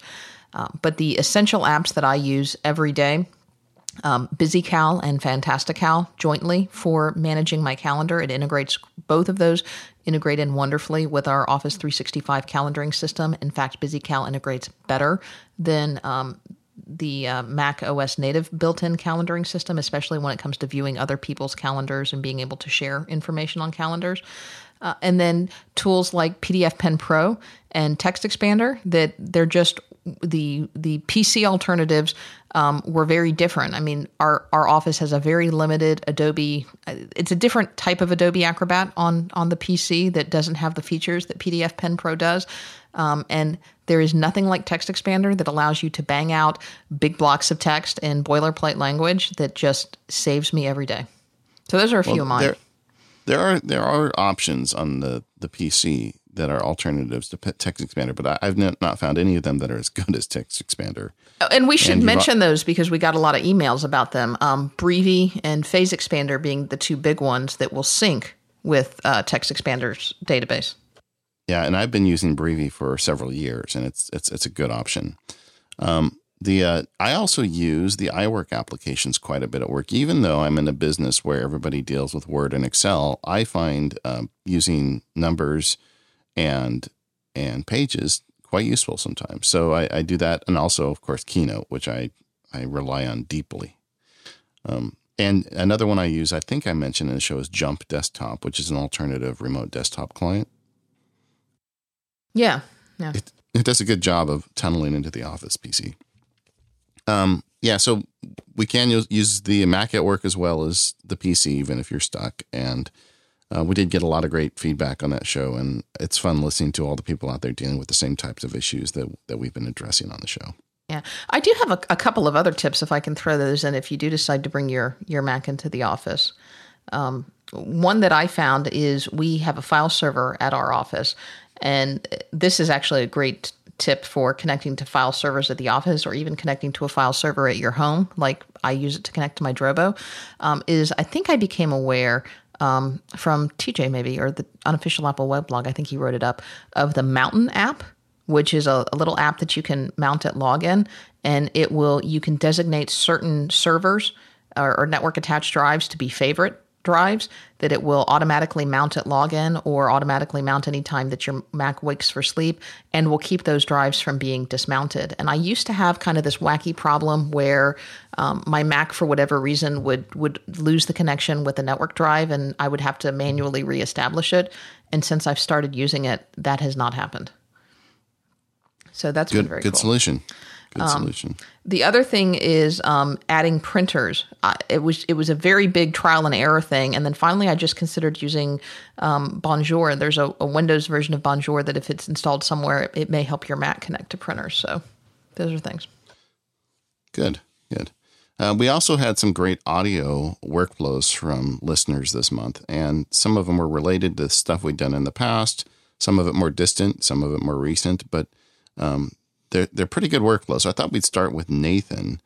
Uh, but the essential apps that I use every day, um, BusyCal and Fantastical jointly for managing my calendar. It integrates both of those integrate in wonderfully with our Office 365 calendaring system. In fact, BusyCal integrates better than um, the uh, Mac OS native built in calendaring system, especially when it comes to viewing other people's calendars and being able to share information on calendars. Uh, and then tools like PDF Pen Pro and Text Expander that they're just the the PC alternatives um, were very different. I mean, our our office has a very limited Adobe. Uh, it's a different type of Adobe Acrobat on on the PC that doesn't have the features that PDF Pen Pro does. Um, and there is nothing like Text Expander that allows you to bang out big blocks of text in boilerplate language that just saves me every day. So those are a few of mine. There, there are there are options on the the PC that are alternatives to Text Expander, but I, have not found any of them that are as *laughs* good as Text Expander. Oh, and we should and mention those because we got a lot of emails about them. Um, Breevy and Phase Expander being the two big ones that will sync with uh, Text Expander's database. Yeah, and I've been using Breevy for several years, and it's it's it's a good option. Um, the uh, I also use the iWork applications quite a bit at work. Even though I'm in a business where everybody deals with Word and Excel, I find um, using numbers and and pages quite useful sometimes. So I, I, do that, and also of course Keynote, which I I rely on deeply. Um, and another one I use, I think I mentioned in the show, is Jump Desktop, which is an alternative remote desktop client. Yeah, yeah. It, it does a good job of tunneling into the Office PC. Um, yeah, so we can use, use the Mac at work as well as the PC, even if you're stuck. And uh, we did get a lot of great feedback on that show, and it's fun listening to all the people out there dealing with the same types of issues that that we've been addressing on the show. Yeah, I do have a, a couple of other tips if I can throw those in. If you do decide to bring your your Mac into the office, um, one that I found is we have a file server at our office, and this is actually a great tip for connecting to file servers at the office or even connecting to a file server at your home, like I use it to connect to my Drobo, um, is I think I became aware um, from TJ maybe or the unofficial Apple weblog. I think he wrote it up of the Mountain app, which is a, a little app that you can mount at login, and it will you can designate certain servers or, or network attached drives to be favorite drives that it will automatically mount at login or automatically mount anytime that your Mac wakes for sleep and will keep those drives from being dismounted. And I used to have kind of this wacky problem where um, my Mac, for whatever reason, would would lose the connection with the network drive, and I would have to manually reestablish it. And since I've started using it, that has not happened. So that's good. Been very good cool. solution. Good um, solution. The other thing is um, adding printers. Uh, it was it was a very big trial and error thing, and then finally I just considered using um, Bonjour. There's a, a, Windows version of Bonjour that if it's installed somewhere, it, may help your Mac connect to printers. So those are things. Good, good. Uh, we also had some great audio workflows from listeners this month, and some of them were related to stuff we'd done in the past. Some of it more distant, some of it more recent, but um, they're they're pretty good workflows. So I thought we'd start with Nathan,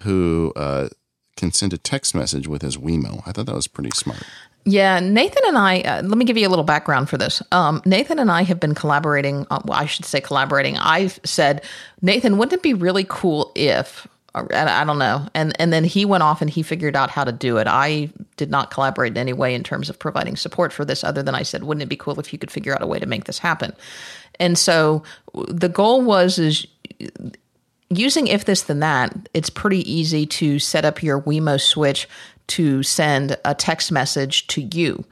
who uh, can send a text message with his Wemo. I thought that was pretty smart. Yeah, Nathan and I. Uh, let me give you a little background for this. Um, Nathan and I have been collaborating. Uh, well, I should say collaborating. I've said, Nathan, wouldn't it be really cool if I don't know. And and then he went off and he figured out how to do it. I did not collaborate in any way in terms of providing support for this, other than I said, wouldn't it be cool if you could figure out a way to make this happen? And so the goal was is using if this then that, it's pretty easy to set up your Wemo switch to send a text message to you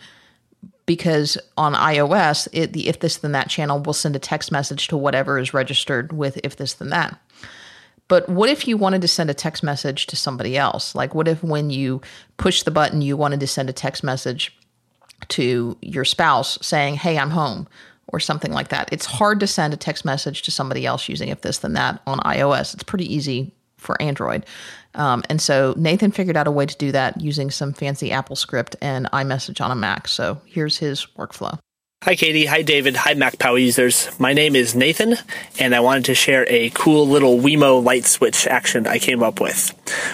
because on iOS, it, the if this then that channel will send a text message to whatever is registered with if this then that. But what if you wanted to send a text message to somebody else? Like, what if when you push the button, you wanted to send a text message to your spouse saying, Hey, I'm home, or something like that? It's hard to send a text message to somebody else using if this then that on iOS. It's pretty easy for Android. Um, and so Nathan figured out a way to do that using some fancy Apple script and iMessage on a Mac. So here's his workflow. Hi, Katie. Hi, David. Hi, MacPow users. My name is Nathan, and I wanted to share a cool little Wemo light switch action I came up with.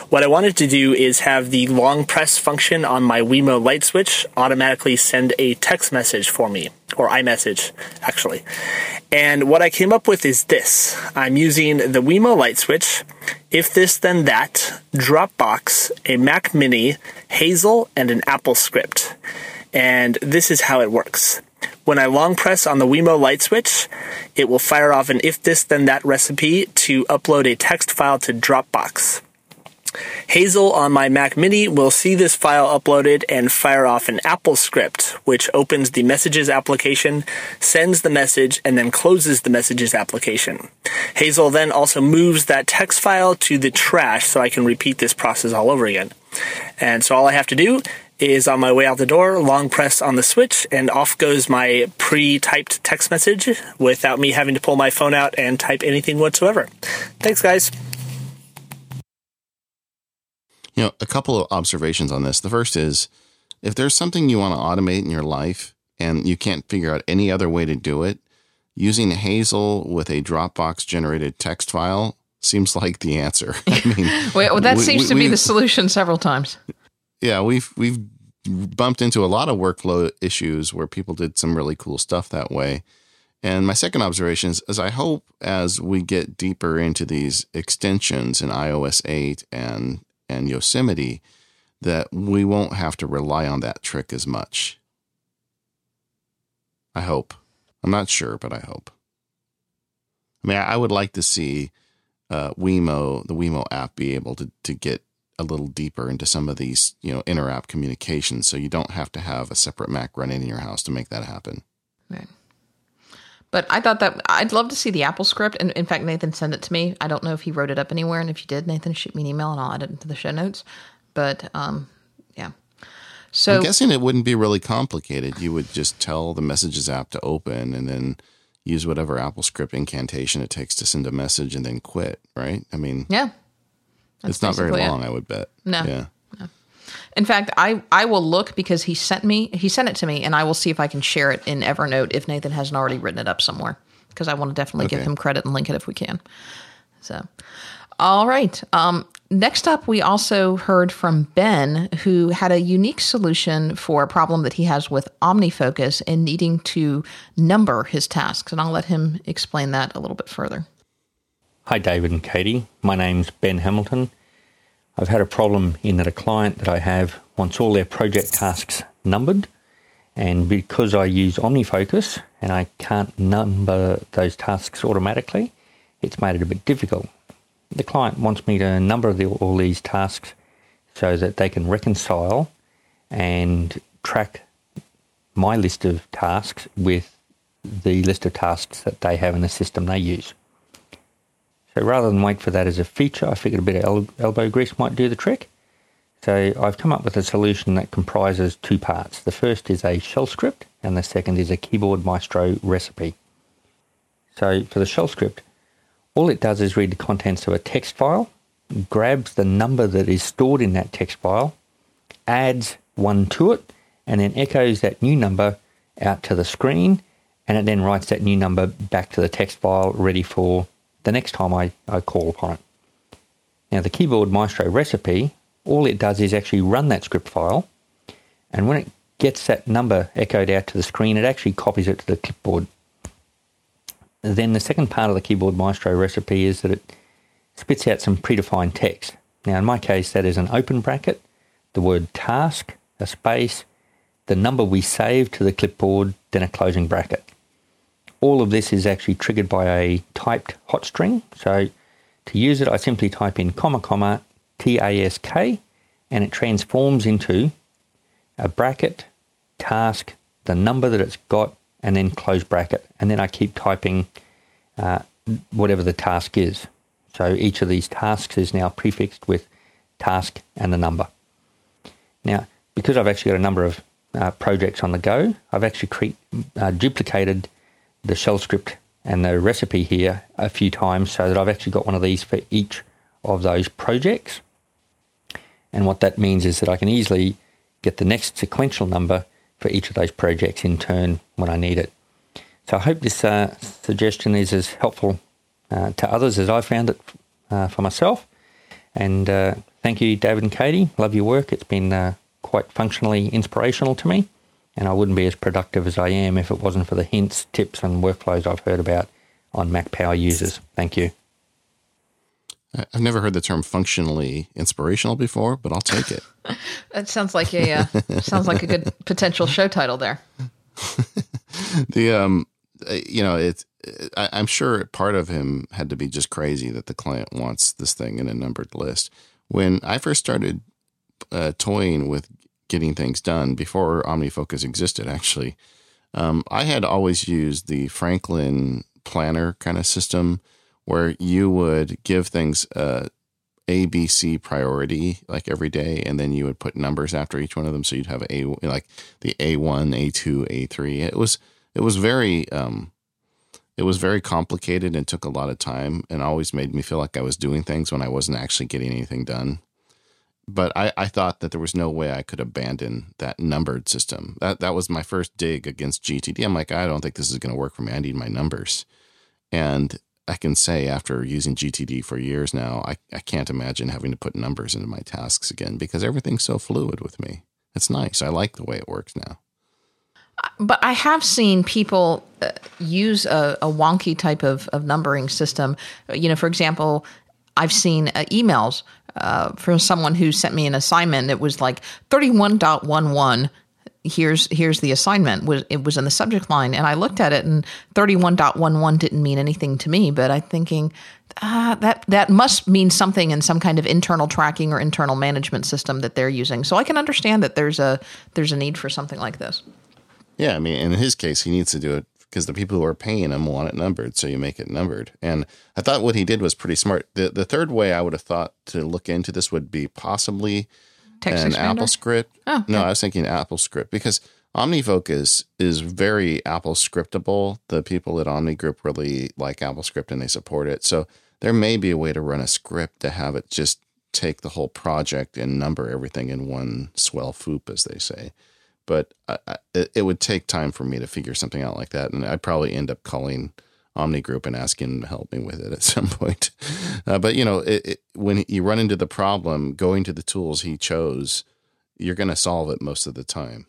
What I wanted to do is have the long press function on my Wemo light switch automatically send a text message for me, or iMessage, actually. And what I came up with is this. I'm using the Wemo light switch, if this then that, Dropbox, a Mac Mini, Hazel, and an Apple script. And this is how it works. When I long press on the Wemo light switch, it will fire off an if this then that recipe to upload a text file to Dropbox. Hazel on my Mac Mini will see this file uploaded and fire off an Apple script, which opens the Messages application, sends the message, and then closes the Messages application. Hazel then also moves that text file to the trash so I can repeat this process all over again. And so all I have to do is on my way out the door, long press on the switch, and off goes my pre typed text message without me having to pull my phone out and type anything whatsoever. Thanks, guys. You know, a couple of observations on this. The first is if there's something you want to automate in your life and you can't figure out any other way to do it, using Hazel with a Dropbox generated text file seems like the answer. *laughs* I mean, well, that we, seems we, to be the solution several times. Yeah, we've we've bumped into a lot of workflow issues where people did some really cool stuff that way. And my second observation is, I hope as we get deeper into these extensions in iOS 8 and and Yosemite that we won't have to rely on that trick as much. I hope. I'm not sure, but I hope. I mean, I would like to see uh, Wemo, the Wemo app, be able to to get a little deeper into some of these, you know, inter-app communications, so you don't have to have a separate Mac running in your house to make that happen. Right. But I thought that I'd love to see the Apple script. And in fact, Nathan sent it to me. I don't know if he wrote it up anywhere. And if you did, Nathan, shoot me an email and I'll add it into the show notes. But um, yeah. So I'm guessing it wouldn't be really complicated. You would just tell the Messages app to open and then use whatever Apple script incantation it takes to send a message and then quit, right? I mean, yeah, that's it's not very long, it. I would bet. No. Yeah. No. In fact, I, I will look because he sent me he sent it to me, and I will see if I can share it in Evernote if Nathan hasn't already written it up somewhere. Because I want to definitely okay. give him credit and link it if we can. So, all right. Um, next up, we also heard from Ben, who had a unique solution for a problem that he has with OmniFocus and needing to number his tasks. And I'll let him explain that a little bit further. Hi, David and Katie. My name's Ben Hamilton. I've had a problem in that a client that I have wants all their project tasks numbered, and because I use OmniFocus and I can't number those tasks automatically, it's made it a bit difficult. The client wants me to number the, all these tasks so that they can reconcile and track my list of tasks with the list of tasks that they have in the system they use. So rather than wait for that as a feature, I figured a bit of el- elbow grease might do the trick. So I've come up with a solution that comprises two parts. The first is a shell script, and the second is a Keyboard Maestro recipe. So for the shell script, all it does is read the contents of a text file, grabs the number that is stored in that text file, adds one to it, and then echoes that new number out to the screen, and it then writes that new number back to the text file ready for the next time I, I call upon it. Now, the Keyboard Maestro recipe, all it does is actually run that script file, and when it gets that number echoed out to the screen, it actually copies it to the clipboard. Then the second part of the Keyboard Maestro recipe is that it spits out some predefined text. Now, in my case, that is an open bracket, the word task, a space, the number we saved to the clipboard, then a closing bracket all of this is actually triggered by a typed hot string. So To use it, I simply type in comma comma task and it transforms into a bracket, task, the number that it's got, and then close bracket. And then I keep typing uh, whatever the task is. So each of these tasks is now prefixed with task and the number. Now, because I've actually got a number of uh, projects on the go, I've actually cre- uh, duplicated the shell script and the recipe here a few times so that I've actually got one of these for each of those projects. And what that means is that I can easily get the next sequential number for each of those projects in turn when I need it. So I hope this uh, suggestion is as helpful uh, to others as I found it uh, for myself. And uh, thank you, David and Katie. Love your work. It's been uh, quite functionally inspirational to me. And I wouldn't be as productive as I am if it wasn't for the hints, tips, and workflows I've heard about on Mac Power users. Thank you. I've never heard the term functionally inspirational before, but I'll take it. *laughs* That sounds like a uh, sounds like a good potential show title there. *laughs* the um, you know, it's I, I'm sure part of him had to be just crazy that the client wants this thing in a numbered list. When I first started uh, toying with getting things done before OmniFocus existed, actually, um, I had always used the Franklin planner kind of system where you would give things a A, B, C priority like every day, and then you would put numbers after each one of them. So you'd have a like the A one, A two, A three. It was it was very um, it was very complicated and took a lot of time, and always made me feel like I was doing things when I wasn't actually getting anything done. But I, I thought that there was no way I could abandon that numbered system. That that was my first dig against GTD. I'm like, I don't think this is going to work for me. I need my numbers. And I can say after using GTD for years now, I, I can't imagine having to put numbers into my tasks again because everything's so fluid with me. It's nice. I like the way it works now. But I have seen people uh, use a, a, wonky type of, of numbering system. You know, for example, I've seen uh, emails uh, someone who sent me an assignment. It was like 31.11 here's here's the assignment. Was it was in the subject line and i looked at it and 31.11 didn't mean anything to me but i'm thinking ah, that that must mean something in some kind of internal tracking or internal management system that they're using. So i can understand that there's a there's a need for something like this. Yeah i mean in his case he needs to do it because the people who are paying him want it numbered so you make it numbered and i thought what he did was pretty smart the, the third way i would have thought to look into this would be possibly Text an expander? Apple script. Oh, no, okay. I was thinking Apple script because OmniFocus is very Apple scriptable. The people at Omni Group really like Apple script and they support it. So there may be a way to run a script to have it just take the whole project and number everything in one swell foop, as they say. But I, I, it, it would take time for me to figure something out like that, and I'd probably end up calling Omni Group and asking them to help me with it at *laughs* some point. Uh, but you know, it, it, when you run into the problem, going to the tools he chose, you're going to solve it most of the time.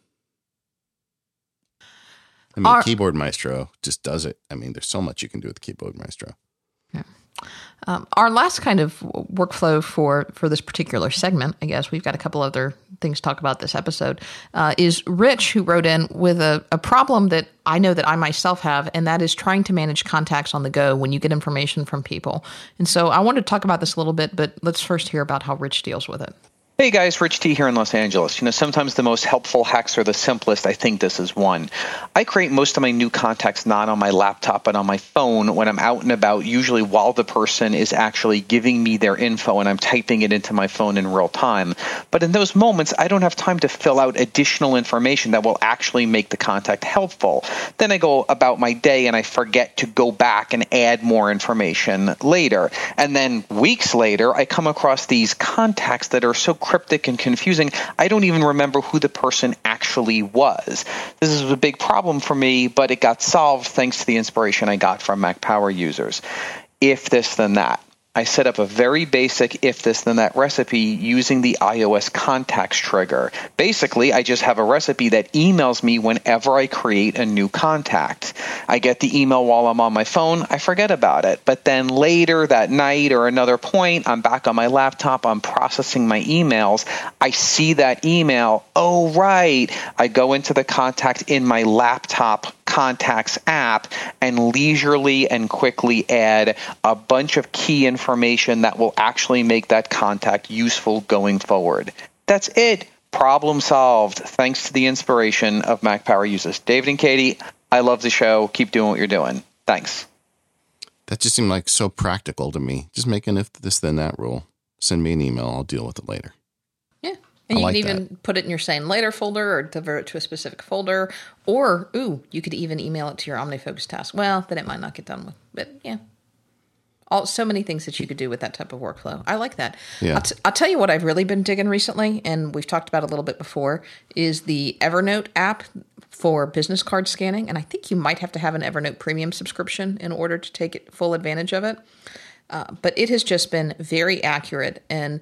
I mean, Our- Keyboard Maestro just does it. I mean, there's so much you can do with Keyboard Maestro. Um, our last kind of workflow for for this particular segment, I guess we've got a couple other things to talk about this episode, uh, is Rich who wrote in with a, a problem that I know that I myself have, and that is trying to manage contacts on the go when you get information from people. And so I wanted to talk about this a little bit, but let's first hear about how Rich deals with it. Hey guys, Rich T here in Los Angeles. You know, sometimes the most helpful hacks are the simplest. I think this is one. I create most of my new contacts not on my laptop, but on my phone when I'm out and about, usually while the person is actually giving me their info and I'm typing it into my phone in real time. But in those moments, I don't have time to fill out additional information that will actually make the contact helpful. Then I go about my day and I forget to go back and add more information later. And then weeks later, I come across these contacts that are so cryptic and confusing, I don't even remember who the person actually was. This is a big problem for me, but it got solved thanks to the inspiration I got from Mac Power users. If this, then that. I set up a very basic if this then that recipe using the iOS contacts trigger. Basically, I just have a recipe that emails me whenever I create a new contact. I get the email while I'm on my phone, I forget about it. But then later that night or another point, I'm back on my laptop, I'm processing my emails. I see that email. Oh, right. I go into the contact in my laptop contacts app and leisurely and quickly add a bunch of key information that will actually make that contact useful going forward. That's it. Problem solved thanks to the inspiration of Mac Power users. David and Katie, I love the show. Keep doing what you're doing. Thanks. That just seemed like so practical to me. Just make an if this then that rule. Send me an email. I'll deal with it later. Yeah. And I you like can even put it in your SaneLater folder or divert it to a specific folder. Or, ooh, you could even email it to your OmniFocus task. Well, then it might not get done with. But yeah. All, so many things that you could do with that type of workflow. I like that. Yeah. I'll, t- I'll tell you what I've really been digging recently, and we've talked about a little bit before, is the Evernote app for business card scanning. And I think you might have to have an Evernote premium subscription in order to take it, full advantage of it. Uh, but it has just been very accurate. And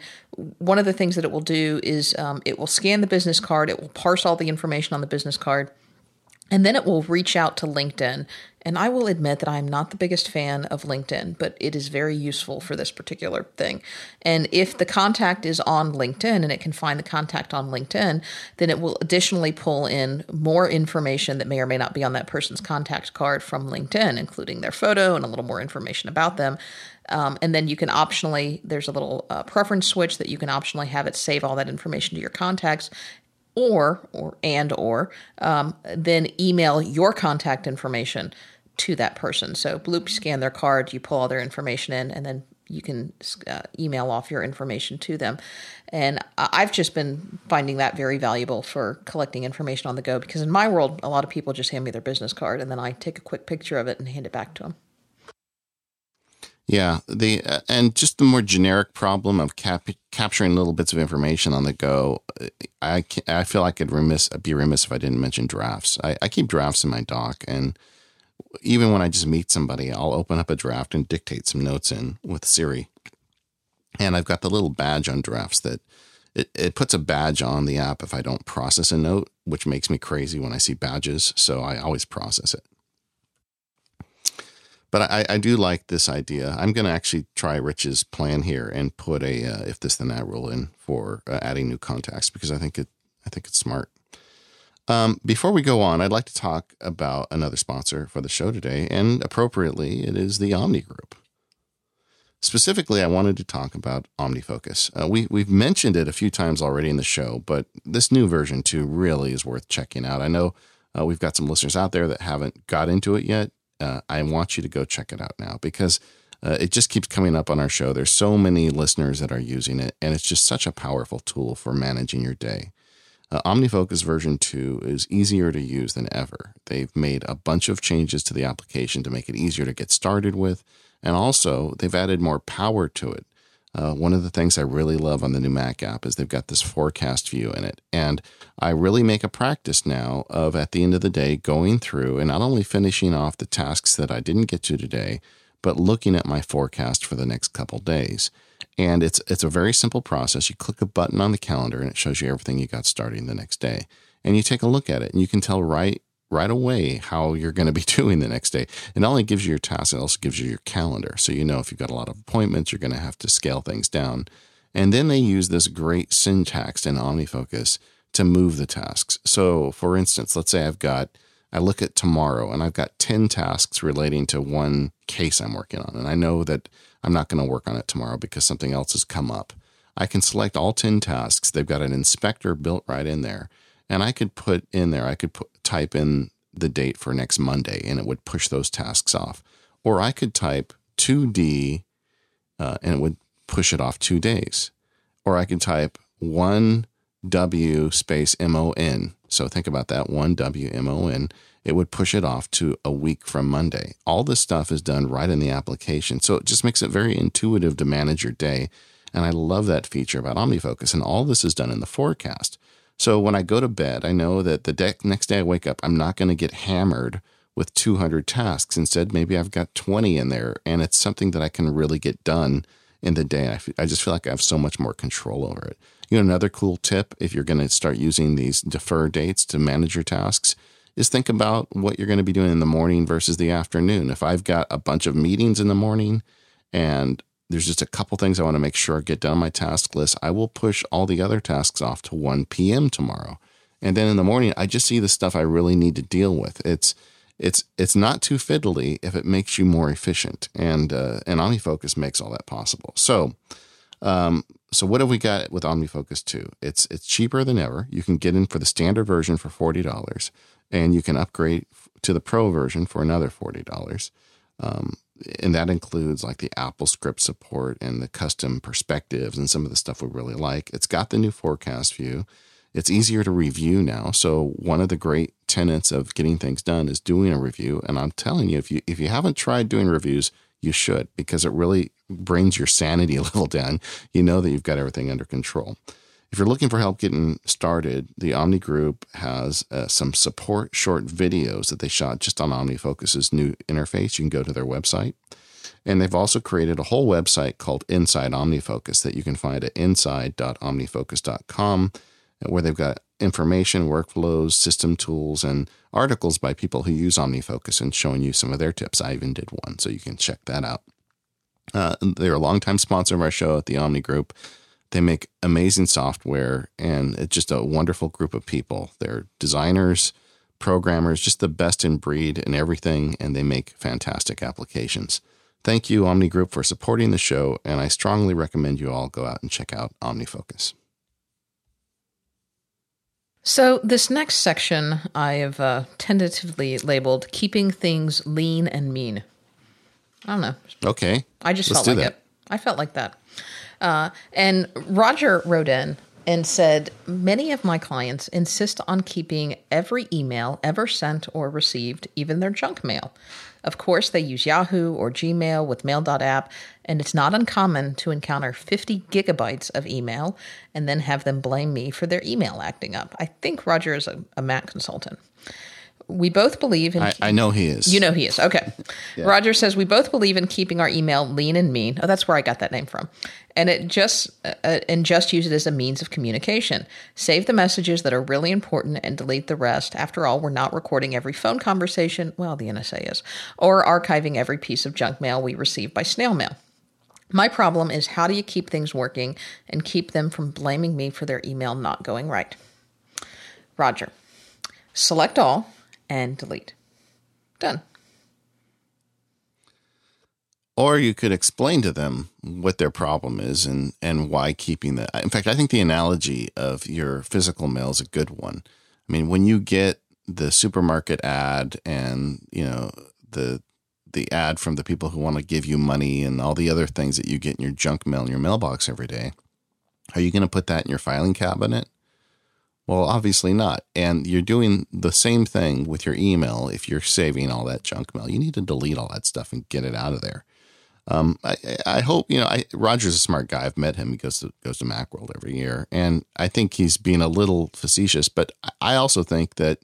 one of the things that it will do is um, it will scan the business card, it will parse all the information on the business card, and then it will reach out to LinkedIn. And I will admit that I'm not the biggest fan of LinkedIn, but it is very useful for this particular thing. And if the contact is on LinkedIn and it can find the contact on LinkedIn, then it will additionally pull in more information that may or may not be on that person's contact card from LinkedIn, including their photo and a little more information about them. Um, and then you can optionally, there's a little uh, preference switch that you can optionally have it save all that information to your contacts or or and or um, then email your contact information to that person. So Bloop scan their card, you pull all their information in, and then you can uh, email off your information to them. And I've just been finding that very valuable for collecting information on the go because in my world, a lot of people just hand me their business card and then I take a quick picture of it and hand it back to them. Yeah, the uh, and just the more generic problem of cap- capturing little bits of information on the go. I I feel I could remiss be remiss if I didn't mention drafts. I, I keep drafts in my doc, and even when I just meet somebody, I'll open up a draft and dictate some notes in with Siri. And I've got the little badge on drafts that it, it puts a badge on the app if I don't process a note, which makes me crazy when I see badges. So I always process it. But I, I do like this idea. I'm going to actually try Rich's plan here and put a uh, if this then that rule in for uh, adding new contacts because I think it I think it's smart. Um, before we go on, I'd like to talk about another sponsor for the show today, and appropriately, it is the Omni Group. Specifically, I wanted to talk about OmniFocus. Uh, we we've mentioned it a few times already in the show, but this new version two really is worth checking out. I know uh, we've got some listeners out there that haven't got into it yet. Uh, I want you to go check it out now because uh, it just keeps coming up on our show. There's so many listeners that are using it, and it's just such a powerful tool for managing your day. Uh, OmniFocus version 2 is easier to use than ever. They've made a bunch of changes to the application to make it easier to get started with, and also they've added more power to it. Uh, one of the things I really love on the new Mac app is they've got this forecast view in it. And I really make a practice now of at the end of the day going through and not only finishing off the tasks that I didn't get to today, but looking at my forecast for the next couple days. And it's it's a very simple process. You click a button on the calendar and it shows you everything you got starting the next day. And you take a look at it and you can tell right right away how you're going to be *laughs* doing the next day. It not only gives you your tasks, it also gives you your calendar. So you know if you've got a lot of appointments, you're going to have to scale things down. And then they use this great syntax in OmniFocus to move the tasks. So for instance, let's say I've got I look at tomorrow and I've got 10 tasks relating to one case I'm working on. And I know that I'm not going to work on it tomorrow because something else has come up. I can select all 10 tasks. They've got an inspector built right in there. And I could put in there, I could put, type in the date for next Monday and it would push those tasks off. Or I could type 2D uh, and it would push it off two days. Or I could type 1W space MON. So think about that 1W MON. It would push it off to a week from Monday. All this stuff is done right in the application. So it just makes it very intuitive to manage your day. And I love that feature about OmniFocus. And all this is done in the forecast. So when I go to bed, I know that the de- next day I wake up, I'm not going to get hammered with 200 tasks. Instead, maybe I've got 20 in there, and it's something that I can really get done in the day. I, f- I just feel like I have so much more control over it. You know, another cool tip if you're going to start using these defer dates to manage your tasks is think about what you're going to be doing in the morning versus the afternoon. If I've got a bunch of meetings in the morning and there's just a couple things I want to make sure I get done on my task list. I will push all the other tasks off to 1 p.m. tomorrow. And then in the morning, I just see the stuff I really need to deal with. It's it's it's not too fiddly if it makes you more efficient, and uh, and OmniFocus makes all that possible. So. Um, so what have we got with OmniFocus 2? It's it's cheaper than ever. You can get in for the standard version for forty dollars, and you can upgrade to the Pro version for another forty dollars. Um, and that includes like the Apple script support and the custom perspectives and some of the stuff we really like. It's got the new forecast view. It's easier to review now. So one of the great tenets of getting things done is doing a review. And I'm telling you, if you if you haven't tried doing reviews, you should because it really brings your sanity *laughs* level down. You know that you've got everything under control. If you're looking for help getting started, the Omni Group has uh, some support short videos that they shot just on OmniFocus's new interface. You can go to their website. And they've also created a whole website called Inside OmniFocus that you can find at inside.omnifocus.com, where they've got information, workflows, system tools, and articles by people who use OmniFocus and showing you some of their tips. I even did one, so you can check that out. Uh, they're a longtime sponsor of our show at the Omni Group. They make amazing software, and it's just a wonderful group of people. They're designers, programmers, just the best in breed and everything, and they make fantastic applications. Thank you, Omni Group, for supporting the show, and I strongly recommend you all go out and check out OmniFocus. So, this next section I have uh, tentatively labeled Keeping Things Lean and Mean. I don't know. Okay. I just Let's felt like that. it. I felt like that. Uh, and Roger wrote in and said Many of my clients insist on keeping every email ever sent or received, even their junk mail. Of course, they use Yahoo or Gmail with Mail.app, and it's not uncommon to encounter 50 gigabytes of email and then have them blame me for their email acting up. I think Roger is a, a Mac consultant. We both believe in. I, I know he is. You know he is. Okay. Roger says we both believe in keeping our email lean and mean. Oh, that's where I got that name from. And it just uh, and just use it as a means of communication. Save the messages that are really important and delete the rest. After all, we're not recording every phone conversation. Well, the NSA is, or archiving every piece of junk mail we receive by snail mail. My problem is how do you keep things working and keep them from blaming me for their email not going right? Roger. Select all and delete. Done. or you could explain to them what their problem is and and why keeping that. In fact, I think the analogy of your physical mail is a good one. I mean, when you get the supermarket ad and you know the the ad from the people who want to give you money and all the other things that you get in your junk mail in your mailbox every day, are you going to put that in your filing cabinet? Well, obviously not. And you're doing the same thing with your email if you're saving all that junk mail. You need to delete all that stuff and get it out of there. Um, I, I hope you know. I, Roger's a smart guy. I've met him. He goes to goes to MacWorld every year, and I think he's being a little facetious. But I also think that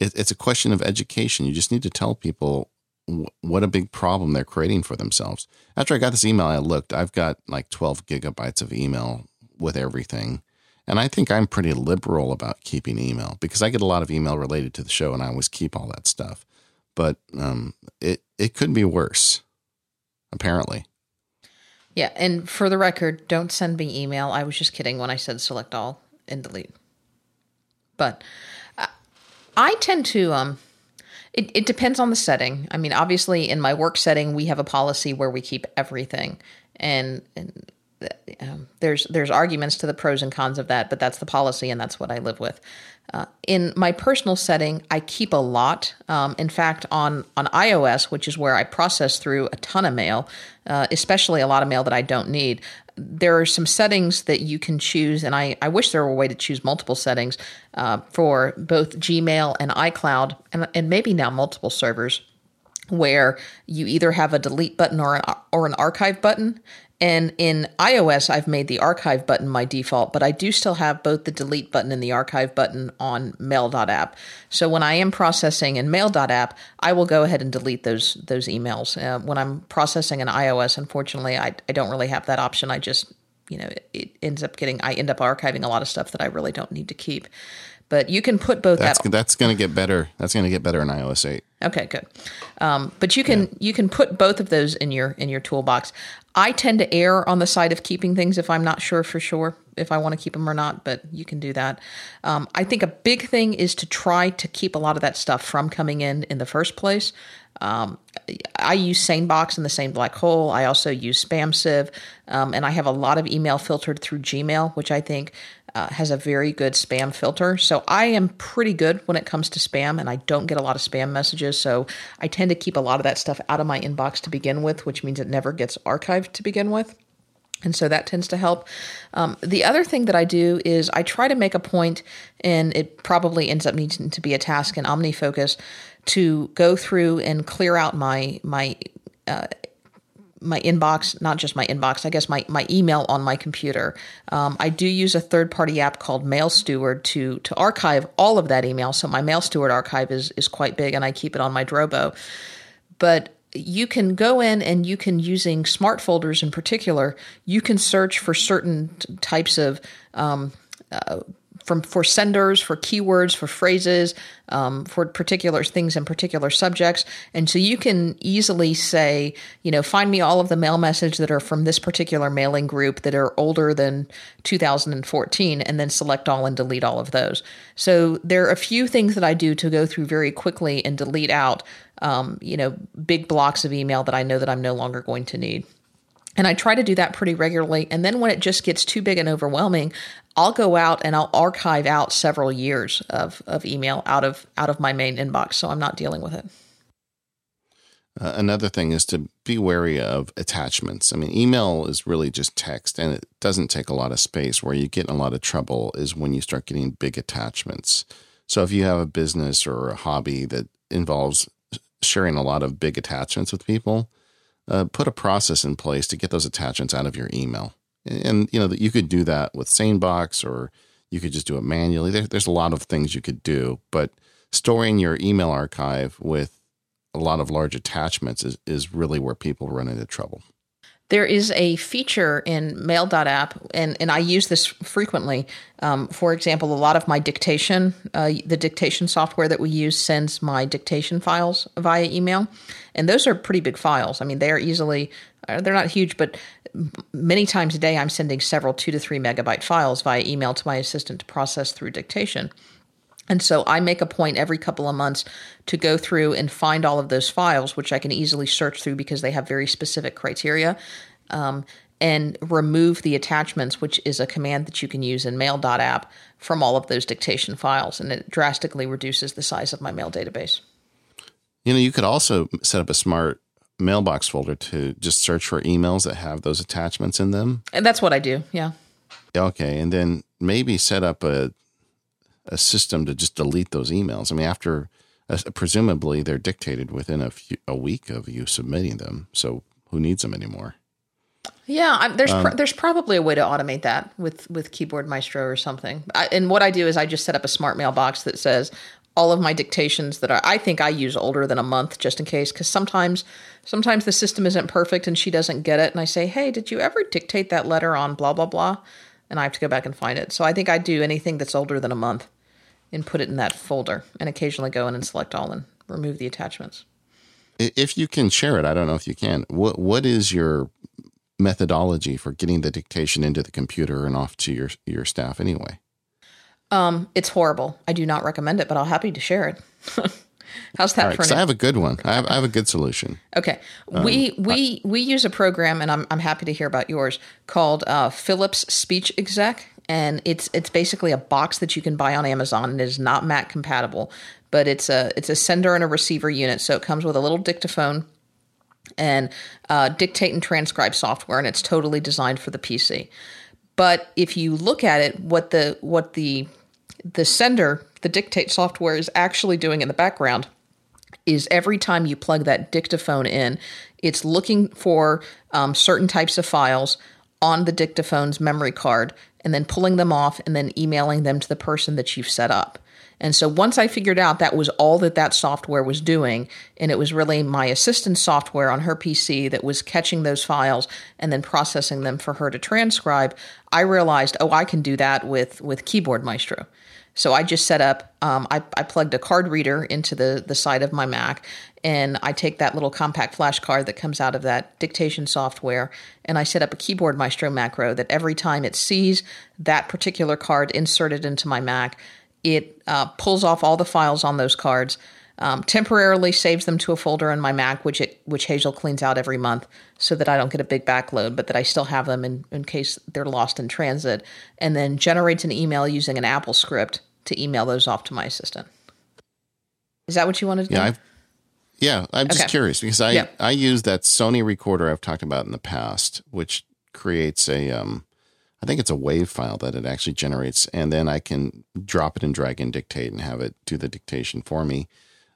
it, it's a question of education. You just need to tell people what a big problem they're creating for themselves. After I got this email, I looked. I've got like twelve gigabytes of email with everything, and I think I'm pretty liberal about keeping email because I get a lot of email related to the show, and I always keep all that stuff. But um, it it could be worse apparently. Yeah, and for the record, don't send me email. I was just kidding when I said select all and delete. But uh, I tend to um it, it depends on the setting. I mean, obviously in my work setting, we have a policy where we keep everything. And, and um, there's there's arguments to the pros and cons of that, but that's the policy, and that's what I live with. Uh, in my personal setting, I keep a lot. Um, in fact, on on iOS, which is where I process through a ton of mail, uh, especially a lot of mail that I don't need, there are some settings that you can choose, and I, I wish there were a way to choose multiple settings uh, for both Gmail and iCloud, and, and maybe now multiple servers where you either have a delete button or an, or an archive button. And in iOS, I've made the archive button my default, but I do still have both the delete button and the archive button on mail.app. So when I am processing in mail.app, I will go ahead and delete those those emails. Uh, when I'm processing in iOS, unfortunately, I, I don't really have that option. I just, you know, it, it ends up getting, I end up archiving a lot of stuff that I really don't need to keep. But you can put both That's that that's going to get better. That's going to get better in iOS 8. Okay, good. Um, but you can you can put both of those in your in your toolbox. I tend to err on the side of keeping things if I'm not sure for sure, if I want to keep them or not, but you can do that. Um, I think a big thing is to try to keep a lot of that stuff from coming in in the first place. Um, I use SaneBox and the Sane Black Hole. I also use SpamSieve, um, and I have a lot of email filtered through Gmail, which I think uh, has a very good spam filter. So I am pretty good when it comes to spam, and I don't get a lot of spam messages. So I tend to keep a lot of that stuff out of my inbox to begin with, which means it never gets archived to begin with. And so that tends to help. Um, the other thing that I do is I try to make a point, and it probably ends up needing to be a task in OmniFocus to go through and clear out my my uh, my inbox, not just my inbox, I guess my, my email on my computer. Um, I do use a third party app called Mail Steward to to archive all of that email. So my Mail Steward archive is is quite big, and I keep it on my Drobo. But you can go in and you can using smart folders in particular you can search for certain types of um, uh, from for senders for keywords for phrases um, for particular things and particular subjects and so you can easily say you know find me all of the mail message that are from this particular mailing group that are older than 2014 and then select all and delete all of those so there are a few things that i do to go through very quickly and delete out um, you know, big blocks of email that I know that I'm no longer going to need. And I try to do that pretty regularly. And then when it just gets too big and overwhelming, I'll go out and I'll archive out several years of, of email out of out of my main inbox, so I'm not dealing with it. Uh, another thing is to be wary of attachments. I mean, email is really just text and it doesn't take a lot of space. Where you get in a lot of trouble is when you start getting big attachments. So if you have a business or a hobby that involves sharing a lot of big attachments with people, uh, put a process in place to get those attachments out of your email. And, you know that you could do that with SaneBox, or you could just do it manually. There, there's a lot of things you could do, but storing your email archive with a lot of large attachments is, is really where people run into trouble. There is a feature in Mail.app, and, and I use this frequently. Um, for example, a lot of my dictation, uh, the dictation software that we use sends my dictation files via email. And those are pretty big files. I mean, they are easily, uh, they're not huge, but many times a day I'm sending several two to three megabyte files via email to my assistant to process through dictation. And so I make a point every couple of months to go through and find all of those files, which I can easily search through because they have very specific criteria, um, and remove the attachments, which is a command that you can use in mail.app from all of those dictation files. And it drastically reduces the size of my mail database. You know, you could also set up a smart mailbox folder to just search for emails that have those attachments in them. And that's what I do. Yeah. Okay. And then maybe set up a a system to just delete those emails. I mean, after uh, presumably they're dictated within a few, a week of you submitting them. So who needs them anymore? Yeah, I'm, there's um, pr- there's probably a way to automate that with with Keyboard Maestro or something. I, and what I do is I just set up a smart mailbox that says all of my dictations that are, I think I use older than a month just in case because sometimes sometimes the system isn't perfect and she doesn't get it and I say, "Hey, did you ever dictate that letter on blah blah blah?" And I have to go back and find it. So I think I do anything that's older than a month and put it in that folder and occasionally go in and select all and remove the attachments. If you can share it, I don't know if you can. What what is your methodology for getting the dictation into the computer and off to your your staff anyway? Um, it's horrible. I do not recommend it, but I'll happy to share it. *laughs* How's that right, for? I have a good one. I have, I have a good solution. Okay, um, we we I, we use a program, and I'm I'm happy to hear about yours called uh, Philips Speech Exec, and it's it's basically a box that you can buy on Amazon, and it is not Mac compatible, but it's a it's a sender and a receiver unit, so it comes with a little dictaphone and uh, dictate and transcribe software, and it's totally designed for the PC. But if you look at it, what the what the the sender, the dictate software is actually doing in the background is every time you plug that dictaphone in, it's looking for um, certain types of files on the dictaphone's memory card and then pulling them off and then emailing them to the person that you've set up. And so once I figured out that was all that that software was doing, and it was really my assistant software on her PC that was catching those files and then processing them for her to transcribe, I realized, oh, I can do that with with Keyboard Maestro. So I just set up, um, I, I plugged a card reader into the, the side of my Mac, and I take that little compact flash card that comes out of that dictation software, and I set up a Keyboard Maestro macro that every time it sees that particular card inserted into my Mac, it uh, pulls off all the files on those cards um, temporarily saves them to a folder in my Mac, which it which Hazel cleans out every month, so that I don't get a big backload, but that I still have them in, in case they're lost in transit, and then generates an email using an Apple script to email those off to my assistant. Is that what you wanted to yeah, do? I've, yeah, I'm just Okay. curious because I Yeah. I use that Sony recorder I've talked about in the past, which creates a um, I think it's a wave file that it actually generates, and then I can drop it and drag and dictate and have it do the dictation for me.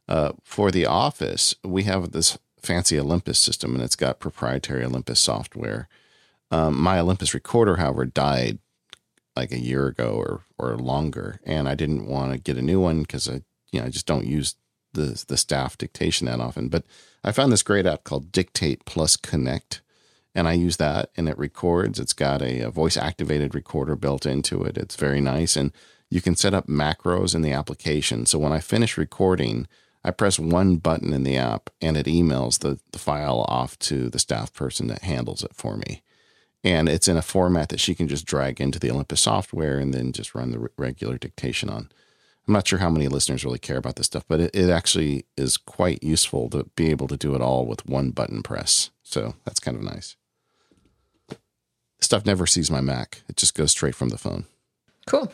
Uh, for the office, we have this fancy Olympus system, and it's got proprietary Olympus software. Um, my Olympus recorder, however, died like a year ago or or longer, and I didn't want to get a new one because I you know I just don't use the the staff dictation that often. But I found this great app called Dictate Plus Connect, and I use that, and it records. It's got a, a voice activated recorder built into it. It's very nice, and you can set up macros in the application. So when I finish recording, I press one button in the app, and it emails the the file off to the staff person that handles it for me and it's in a format that she can just drag into the Olympus software and then just run the re- regular dictation on. I'm not sure how many listeners really care about this stuff, but it, it actually is quite useful to be able to do it all with one button press. So that's kind of nice. Stuff never sees my Mac; it just goes straight from the phone. Cool.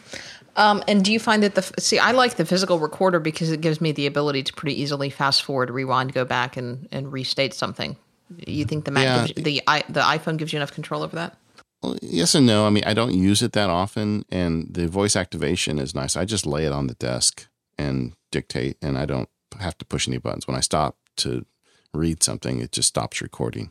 Um, and do you find that the see? I like the physical recorder because it gives me the ability to pretty easily fast forward, rewind, go back, and and restate something. You think the Mac, Yeah. gives the i the iPhone gives you enough control over that? Well, yes and no. I mean, I don't use it that often, and the voice activation is nice. I just lay it on the desk and dictate, and I don't have to push any buttons. When I stop to read something, it just stops recording.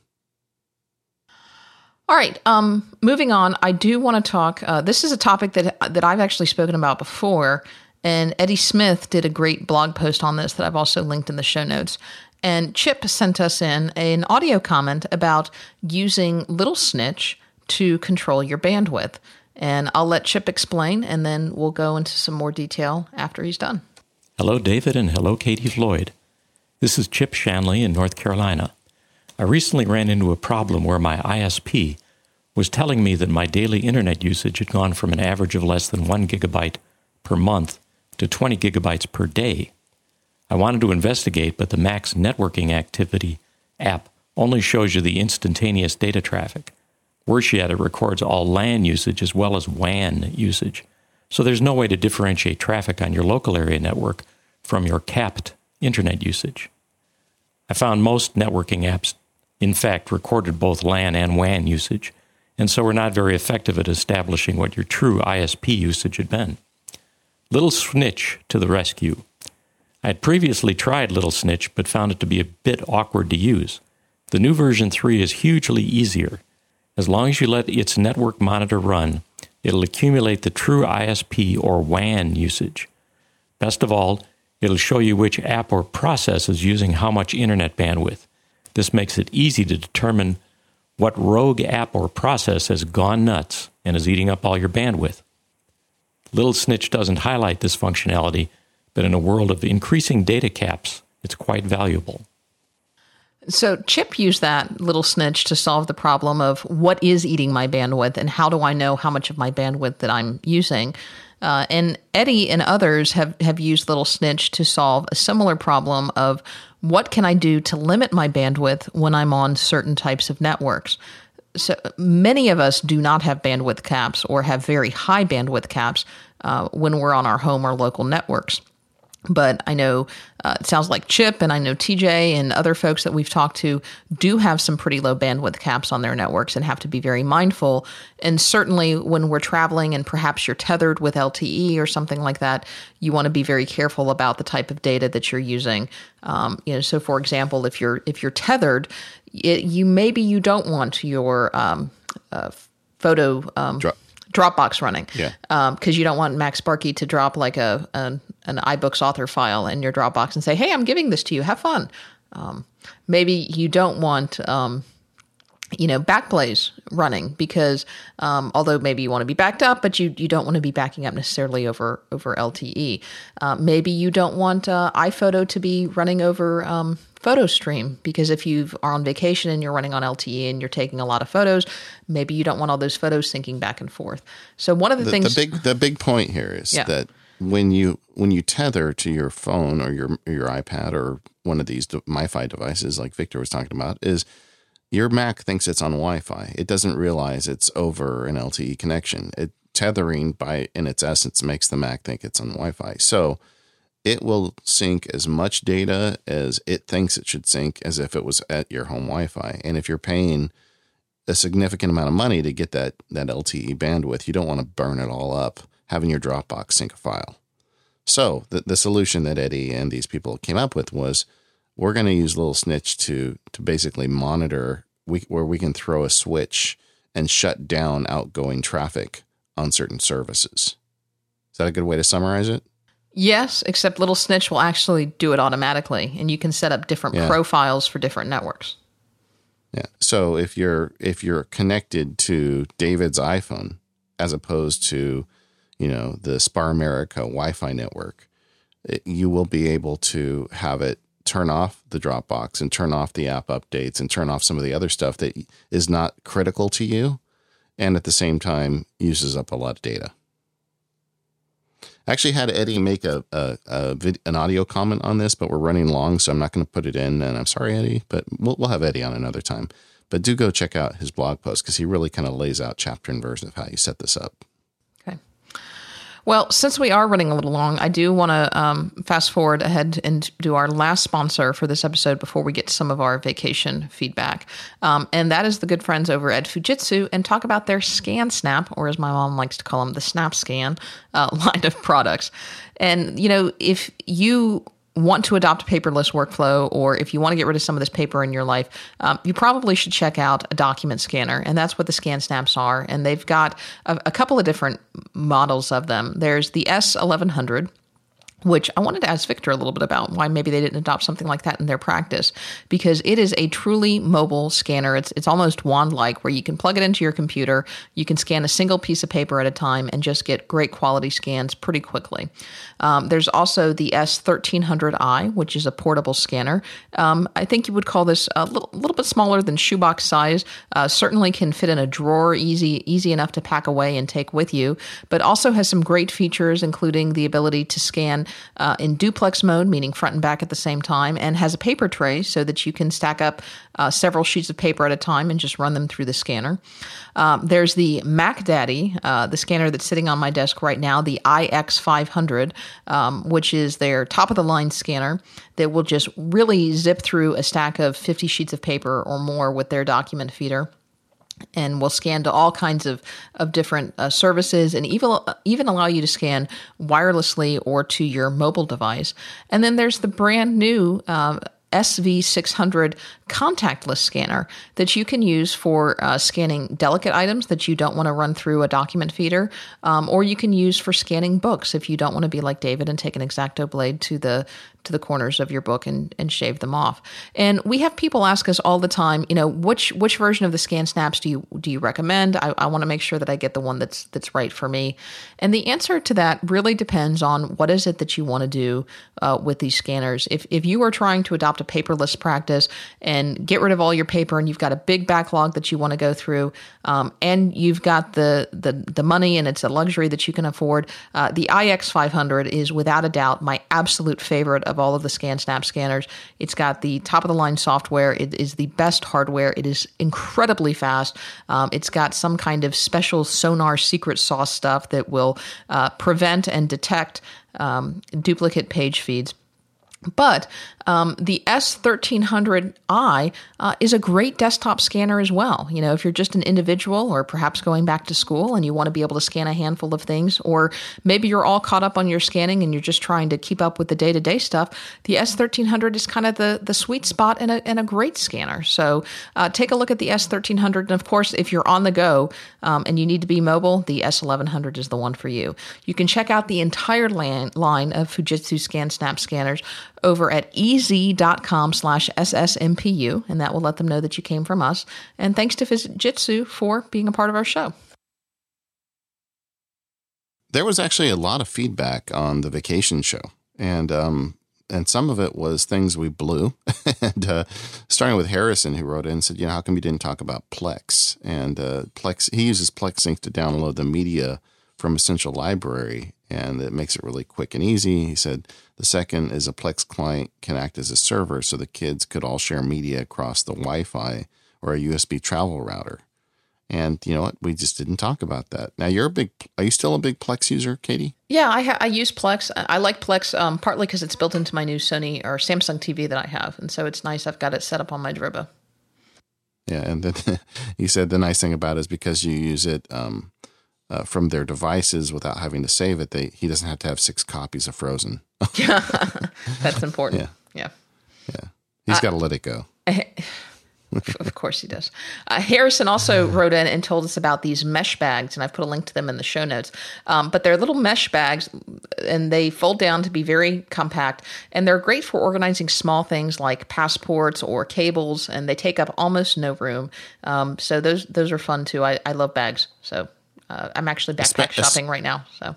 All right. Um, moving on, I do want to talk. Uh, this is a topic that that I've actually spoken about before, and Eddie Smith did a great blog post on this that I've also linked in the show notes. And Chip sent us in an audio comment about using Little Snitch to control your bandwidth. And I'll let Chip explain, and then we'll go into some more detail after he's done. Hello, David, and hello, Katie Floyd. This is Chip Shanley in North Carolina. I recently ran into a problem where my ISP was telling me that my daily internet usage had gone from an average of less than 1 gigabyte per month to 20 gigabytes per day. I wanted to investigate, but the Mac's Networking Activity app only shows you the instantaneous data traffic. Worse yet, it records all LAN usage as well as WAN usage. So there's no way to differentiate traffic on your local area network from your capped internet usage. I found most networking apps, in fact, recorded both LAN and WAN usage, and so we're not very effective at establishing what your true ISP usage had been. Little Snitch to the rescue. I had previously tried Little Snitch, but found it to be a bit awkward to use. The new version 3 is hugely easier. As long as you let its network monitor run, it'll accumulate the true ISP or WAN usage. Best of all, it'll show you which app or process is using how much internet bandwidth. This makes it easy to determine what rogue app or process has gone nuts and is eating up all your bandwidth. Little Snitch doesn't highlight this functionality, but in a world of increasing data caps, it's quite valuable. So Chip used that little snitch to solve the problem of what is eating my bandwidth and how do I know how much of my bandwidth that I'm using. Uh, and Eddie and others have, have used Little Snitch to solve a similar problem of what can I do to limit my bandwidth when I'm on certain types of networks. So many of us do not have bandwidth caps or have very high bandwidth caps uh, when we're on our home or local networks but I know uh, it sounds like Chip and I know TJ and other folks that we've talked to do have some pretty low bandwidth caps on their networks and have to be very mindful. And certainly when we're traveling and perhaps you're tethered with LTE or something like that, you want to be very careful about the type of data that you're using. Um, you know, so for example, if you're if you're tethered, it, you maybe you don't want your um, uh, photo. Um, Dro- Dropbox running. Yeah. Because you don't want MacSparky to drop like a an, an iBooks author file in your Dropbox and say, "Hey, I'm giving this to you. Have fun." Um, maybe you don't want um, you know, backblaze running because um, although maybe you want to be backed up, but you, you don't want to be backing up necessarily over over LTE. Uh, maybe you don't want uh, iPhoto to be running over um, PhotoStream because if you are on vacation and you're running on LTE and you're taking a lot of photos, maybe you don't want all those photos syncing back and forth. So one of the, the things the big the big point here is Yeah. that when you when you tether to your phone or your your iPad or one of these MiFi devices like Victor was talking about is your Mac thinks it's on Wi-Fi. It doesn't realize it's over an LTE connection. It tethering by in its essence makes the Mac think it's on Wi-Fi. So it will sync as much data as it thinks it should sync as if it was at your home Wi-Fi. And if you're paying a significant amount of money to get that that LTE bandwidth, you don't want to burn it all up having your Dropbox sync a file. So the the solution that Eddie and these people came up with was we're going to use Little Snitch to to basically monitor we, where we can throw a switch and shut down outgoing traffic on certain services. Is that a good way to summarize it? yes, except Little Snitch will actually do it automatically, and you can set up different Yeah. profiles for different networks. Yeah. So if you're if you're connected to David's iPhone as opposed to, you know, the Spar America Wi-Fi network, it, you will be able to have it turn off the Dropbox and turn off the app updates and turn off some of the other stuff that is not critical to you and at the same time uses up a lot of data. I actually had Eddie make a, a, a vid, an audio comment on this, but we're running long, so I'm not going to put it in. And I'm sorry, Eddie, but we'll, we'll have Eddie on another time. But do go check out his blog post because he really kind of lays out chapter and verse of how you set this up. Well, since we are running a little long, I do want to um, fast forward ahead and do our last sponsor for this episode before we get to some of our vacation feedback. Um, and that is the good friends over at Fujitsu and talk about their ScanSnap, or as my mom likes to call them, the Snap Scan uh, *laughs* line of products. And, you know, if you want to adopt a paperless workflow, or if you want to get rid of some of this paper in your life, um, you probably should check out a document scanner. And that's what the ScanSnaps are. And they've got a, a couple of different models of them. There's the S1100 which I wanted to ask Victor a little bit about why maybe they didn't adopt something like that in their practice because it is a truly mobile scanner. It's it's almost wand like where you can plug it into your computer, you can scan a single piece of paper at a time and just get great quality scans pretty quickly. Um, there's also the S1300i, which is a portable scanner. Um, I think you would call this a little, little bit smaller than shoebox size. Uh, certainly can fit in a drawer, easy easy enough to pack away and take with you, but also has some great features, including the ability to scan uh, in duplex mode, meaning front and back at the same time, and has a paper tray so that you can stack up uh, several sheets of paper at a time and just run them through the scanner. Um, there's the Mac Daddy, uh, the scanner that's sitting on my desk right now, the IX500, um, which is their top of the line scanner that will just really zip through a stack of 50 sheets of paper or more with their document feeder and will scan to all kinds of, of different uh, services and even, even allow you to scan wirelessly or to your mobile device. And then there's the brand new uh, SV600 contactless scanner that you can use for uh, scanning delicate items that you don't want to run through a document feeder, um, or you can use for scanning books if you don't want to be like David and take an exacto blade to the to the corners of your book and, and shave them off. And we have people ask us all the time, you know, which which version of the ScanSnaps do you do you recommend? I, I want to make sure that I get the one that's that's right for me. And the answer to that really depends on what is it that you want to do uh, with these scanners. If if you are trying to adopt a paperless practice and get rid of all your paper and you've got a big backlog that you want to go through, um, and you've got the, the the money and it's a luxury that you can afford, uh, the IX500 is without a doubt my absolute favorite of all of the ScanSnap scanners. It's got the top of the line software. It is the best hardware. It is incredibly fast. Um, it's got some kind of special sonar secret sauce stuff that will uh, prevent and detect um, duplicate page feeds. But um, the S1300i uh, is a great desktop scanner as well. You know, if you're just an individual or perhaps going back to school and you want to be able to scan a handful of things, or maybe you're all caught up on your scanning and you're just trying to keep up with the day to day stuff, the S1300 is kind of the, the sweet spot and a, and a great scanner. So uh, take a look at the S1300. And of course, if you're on the go um, and you need to be mobile, the S1100 is the one for you. You can check out the entire line of Fujitsu ScanSnap scanners over at e bz.com slash ssmpu, and that will let them know that you came from us. And thanks to Fujitsu for being a part of our show. There was actually a lot of feedback on the vacation show, and um, and some of it was things we blew. and uh, starting with Harrison, who wrote in and said, you know, how come you didn't talk about Plex? And uh, Plex, he uses Plex Sync to download the media from Essential Library, and it makes it really quick and easy. He said the second is a Plex client can act as a server, so the kids could all share media across the Wi-Fi or a USB travel router. And you know what? We just didn't talk about that. Now you're a big. Are you still a big Plex user, Katie? Yeah, I, ha- I use Plex. I like Plex um, partly because it's built into my new Sony or Samsung TV that I have, and so it's nice. I've got it set up on my Drobo. Yeah, and then *laughs* he said the nice thing about it is because you use it um, uh, from their devices without having to save it. They he doesn't have to have six copies of Frozen. yeah, *laughs* *laughs* that's important. Yeah, yeah, yeah. He's got to let it go. *laughs* of course he does. Uh, Harrison also wrote in and told us about these mesh bags, and I've put a link to them in the show notes. Um, but they're little mesh bags, and they fold down to be very compact, and they're great for organizing small things like passports or cables, and they take up almost no room. Um, so those those are fun too. I, I love bags, so uh, I'm actually backpack shopping right now. So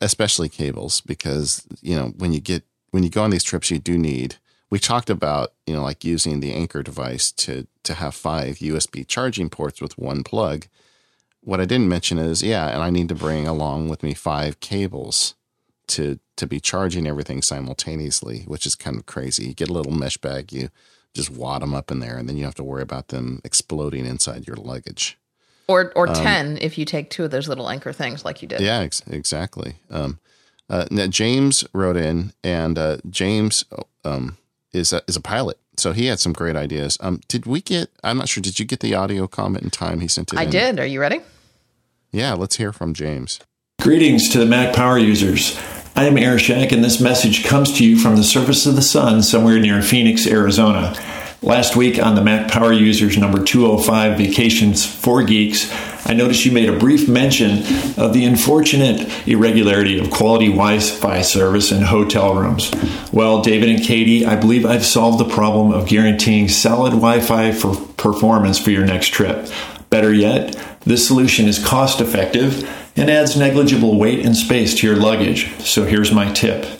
especially cables, because you know when you get when you go on these trips, you do need we talked about you know like using the Anker device to to have five USB charging ports with one plug. What I didn't mention is yeah, and I need to bring along with me five cables to to be charging everything simultaneously, which is kind of crazy. You get a little mesh bag, you just wad them up in there, and then you have to worry about them exploding inside your luggage. Or or um, ten if you take two of those little Anker things like you did. Yeah, ex- exactly. Um, uh, now James wrote in, and uh, James um, is a, is a pilot. So he had some great ideas. Um, did we get? I'm not sure. Did you get the audio comment in time? He sent it. I in? did. Are you ready? Yeah, let's hear from James. Greetings to the Mac Power users. I am Airshak, and this message comes to you from the surface of the sun somewhere near Phoenix, Arizona. Last week on the Mac Power Users number 205 Vacations for Geeks, I noticed you made a brief mention of the unfortunate irregularity of quality Wi Fi service in hotel rooms. Well, David and Katie, I believe I've solved the problem of guaranteeing solid Wi Fi for performance for your next trip. Better yet, this solution is cost effective and adds negligible weight and space to your luggage. So here's my tip.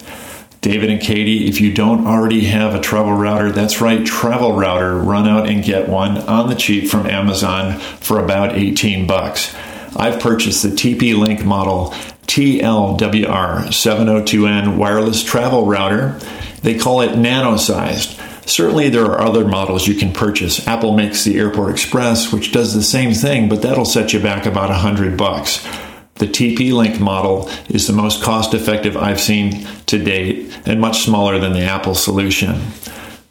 David and Katie, if you don't already have a travel router, that's right, Travel Router. Run out and get one on the cheap from Amazon for about 18 bucks. I've purchased the TP Link model TLWR702N wireless travel router. They call it nano sized. Certainly, there are other models you can purchase. Apple makes the Airport Express, which does the same thing, but that'll set you back about 100 bucks. The TP Link model is the most cost effective I've seen to date and much smaller than the Apple solution.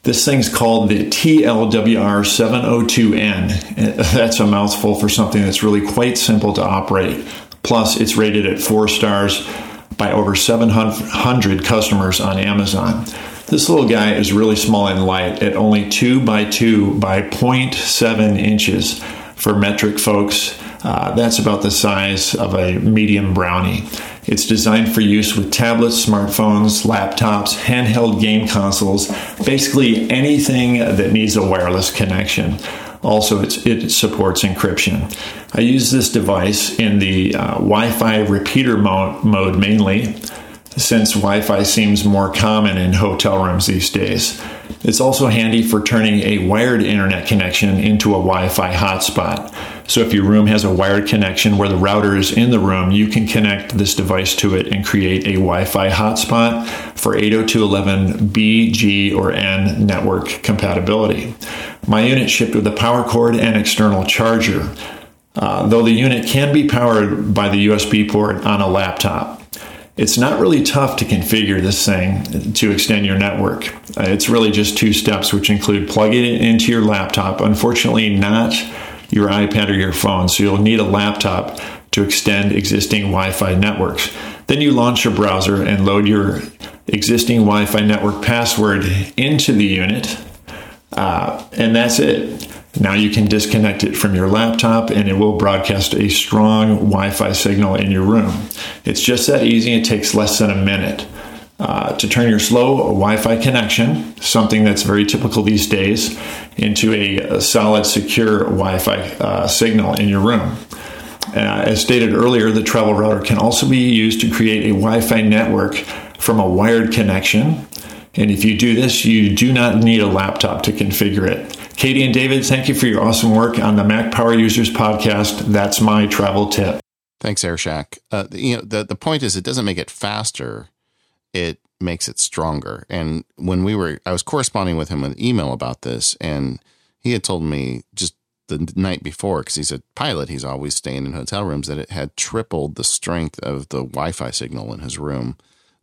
This thing's called the TLWR702N. *laughs* That's a mouthful for something that's really quite simple to operate. Plus, it's rated at four stars by over 700 customers on Amazon. This little guy is really small and light at only 2 by 2 by 0.7 inches for metric folks uh, that's about the size of a medium brownie. It's designed for use with tablets, smartphones, laptops, handheld game consoles, basically anything that needs a wireless connection. Also, it supports encryption. I use this device in the uh, Wi Fi repeater mo- mode mainly, since Wi Fi seems more common in hotel rooms these days. It's also handy for turning a wired internet connection into a Wi Fi hotspot. So if your room has a wired connection where the router is in the room, you can connect this device to it and create a Wi-Fi hotspot for 802.11b, G, or N network compatibility. My unit shipped with a power cord and external charger, uh, though the unit can be powered by the USB port on a laptop. It's not really tough to configure this thing to extend your network. Uh, it's really just two steps, which include plugging it into your laptop. Unfortunately, not your iPad or your phone. So you'll need a laptop to extend existing Wi Fi networks. Then you launch your browser and load your existing Wi Fi network password into the unit. Uh, and that's it. Now you can disconnect it from your laptop and it will broadcast a strong Wi Fi signal in your room. It's just that easy. It takes less than a minute. uh, to turn your slow Wi Fi connection, something that's very typical these days, into a, solid, secure Wi Fi uh, signal in your room. Uh, as stated earlier, the travel router can also be used to create a Wi Fi network from a wired connection. And if you do this, you do not need a laptop to configure it. Katie and David, thank you for your awesome work on the Mac Power Users podcast. That's my travel tip. Thanks, AirShack. Uh, you know, the, the point is, it doesn't make it faster it makes it stronger. And when we were, I was corresponding with him with email about this, and he had told me just the night before, because he's a pilot, he's always staying in hotel rooms, that it had tripled the strength of the Wi Fi signal in his room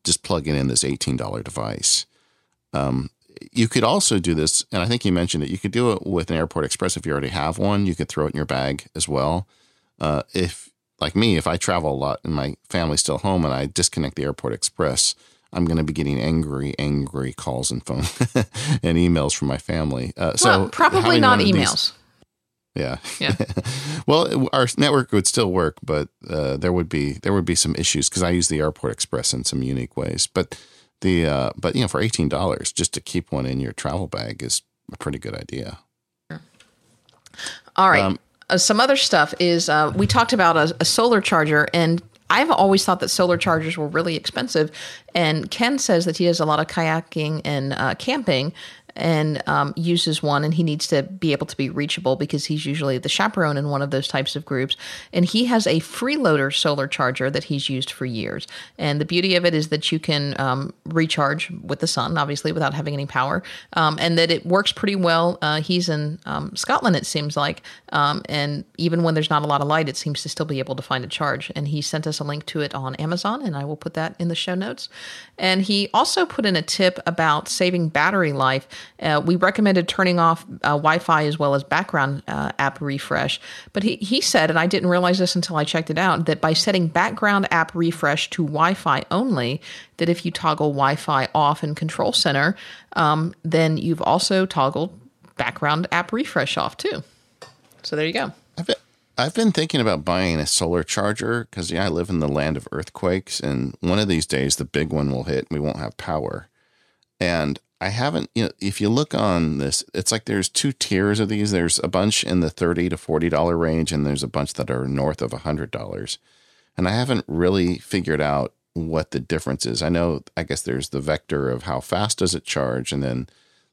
just plugging in this $18 device. Um, you could also do this, and I think you mentioned it. You could do it with an Airport Express if you already have one. You could throw it in your bag as well. Uh, if, like me, if I travel a lot and my family's still home and I disconnect the Airport Express, I'm going to be getting angry, angry calls and phone *laughs* and emails from my family. Uh, so probably not emails. These, yeah. Yeah. *laughs* well, our network would still work, but uh, there would be there would be some issues because I use the Airport Express in some unique ways. But the uh, but you know for eighteen dollars just to keep one in your travel bag is a pretty good idea. All right. Um, uh, some other stuff is uh, we talked about a, a, solar charger and I've always thought that solar chargers were really expensive, and Ken says that he does a lot of kayaking and uh, camping, and um, uses one, and he needs to be able to be reachable because he's usually the chaperone in one of those types of groups. And he has a freeloader solar charger that he's used for years. And the beauty of it is that you can um, recharge with the sun, obviously, without having any power, um, and that it works pretty well. Uh, he's in um, Scotland, it seems like, um, and even when there's not a lot of light, it seems to still be able to find a charge. And he sent us a link to it on Amazon, and I will put that in the show notes. And he also put in a tip about saving battery life. Uh, we recommended turning off uh, Wi Fi as well as background uh, app refresh. But he, he said, and I didn't realize this until I checked it out, that by setting background app refresh to Wi Fi only, that if you toggle Wi Fi off in Control Center, um, then you've also toggled background app refresh off too. So there you go. I've been, I've been thinking about buying a solar charger because yeah, I live in the land of earthquakes, and one of these days the big one will hit and we won't have power. And I haven't, you know, if you look on this, it's like there's two tiers of these. There's a bunch in the thirty to forty dollar range, and there's a bunch that are north of a hundred dollars. And I haven't really figured out what the difference is. I know, I guess there's the vector of how fast does it charge, and then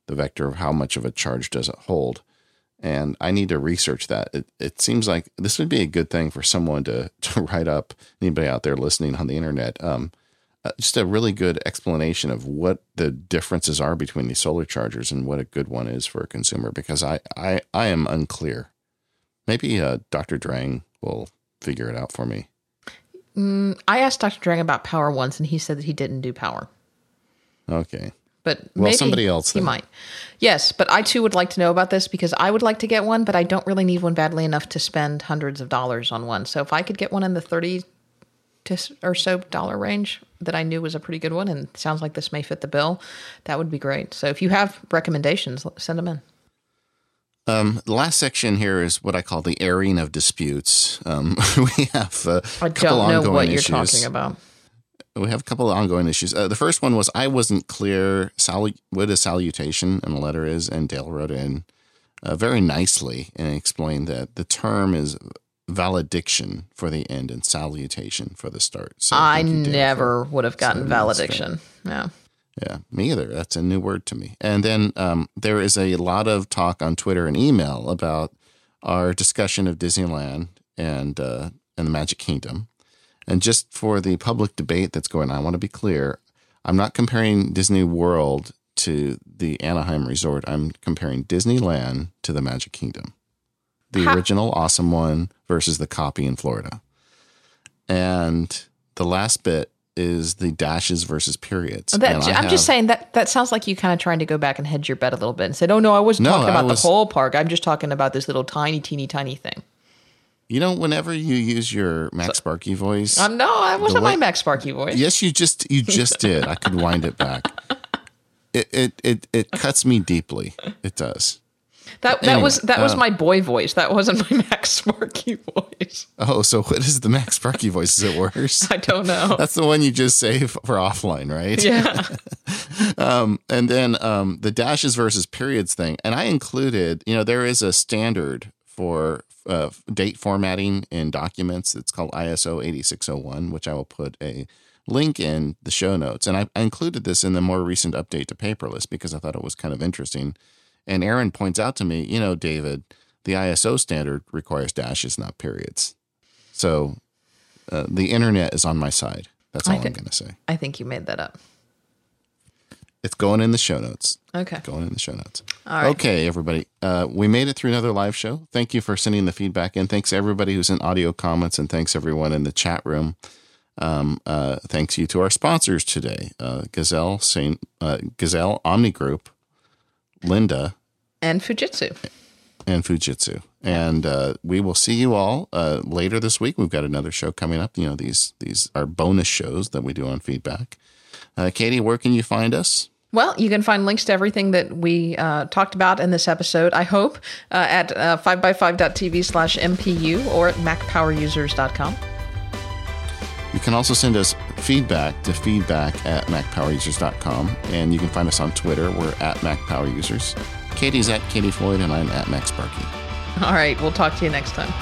the vector of how much of a charge does it hold. And I need to research that. It, it seems like this would be a good thing for someone to, *laughs* to write up. Anybody out there listening on the internet, um, just a really good explanation of what the differences are between these solar chargers and what a good one is for a consumer because I, I, I am unclear. Maybe uh, Dr. Drang will figure it out for me. Mm, I asked Dr. Drang about power once and he said that he didn't do power. Okay. But well, maybe somebody else he might. Yes, but I too would like to know about this because I would like to get one, but I don't really need one badly enough to spend hundreds of dollars on one. So if I could get one in the 30 or so dollar range that I knew was a pretty good one, and sounds like this may fit the bill, that would be great. So if you have recommendations, send them in. Um, the last section here is what I call the airing of disputes. Um, *laughs* we have uh, I don't know what you're talking about. We have a couple of ongoing issues. Uh, the first one was I wasn't clear sal- what a salutation in a letter is, and Dale wrote in uh, very nicely and explained that the term is valediction for the end and salutation for the start. So I never would have gotten valediction. Yeah. Yeah, me either. That's a new word to me. And then um, there is a lot of talk on Twitter and email about our discussion of Disneyland and uh, and the Magic Kingdom. And just for the public debate that's going on, I want to be clear. I'm not comparing Disney World to the Anaheim Resort. I'm comparing Disneyland to the Magic Kingdom the ha- original awesome one versus the copy in Florida. And the last bit is the dashes versus periods. That, I'm have, just saying that that sounds like you kind of trying to go back and hedge your bet a little bit and said, "Oh no, I wasn't no, talking about was, the whole park. I'm just talking about this little tiny, teeny, tiny thing." You know, whenever you use your MacSparky voice, um, no, I wasn't way, my MacSparky voice. Yes, you just you just *laughs* did. I could wind it back. It, it it it cuts me deeply. It does. That that Anyway, was that was uh, my boy voice. That wasn't my *laughs* MacSparky voice. Oh, so what is the MacSparky voice? Is it worse? *laughs* I don't know. *laughs* That's the one you just save for offline, right? yeah. Um, and then um, the dashes versus periods thing. And I included, you know, there is a standard for uh, date formatting in documents. It's called ISO 8601, which I will put a link in the show notes. And I, I included this in the more recent update to paperless because I thought it was kind of interesting. And Aaron points out to me, you know, David, the ISO standard requires dashes, not periods. So uh, the internet is on my side. That's I all I'm going to say. I think you made that up. It's going in the show notes. Okay. Going in the show notes. All right. Okay, everybody. Uh, we made it through another live show. Thank you for sending the feedback in. Thanks everybody who's in audio comments, and thanks everyone in the chat room. Um, uh, thanks you to our sponsors today: uh, Gazelle, Saint, uh, Gazelle, Omni Group, Lynda, And Fujitsu. and Fujitsu. And uh, we will see you all uh, later this week. We've got another show coming up. You know, these these are bonus shows that we do on feedback. Uh, Katie, where can you find us? Well, you can find links to everything that we uh, talked about in this episode, I hope, uh, at uh, 5by5.tv slash MPU or at macpowerusers.com. You can also send us feedback to feedback at macpowerusers.com. And you can find us on Twitter. We're at MacPowerUsers. Katie's at Katie Floyd, and I'm at MacSparky. All right. We'll talk to you next time.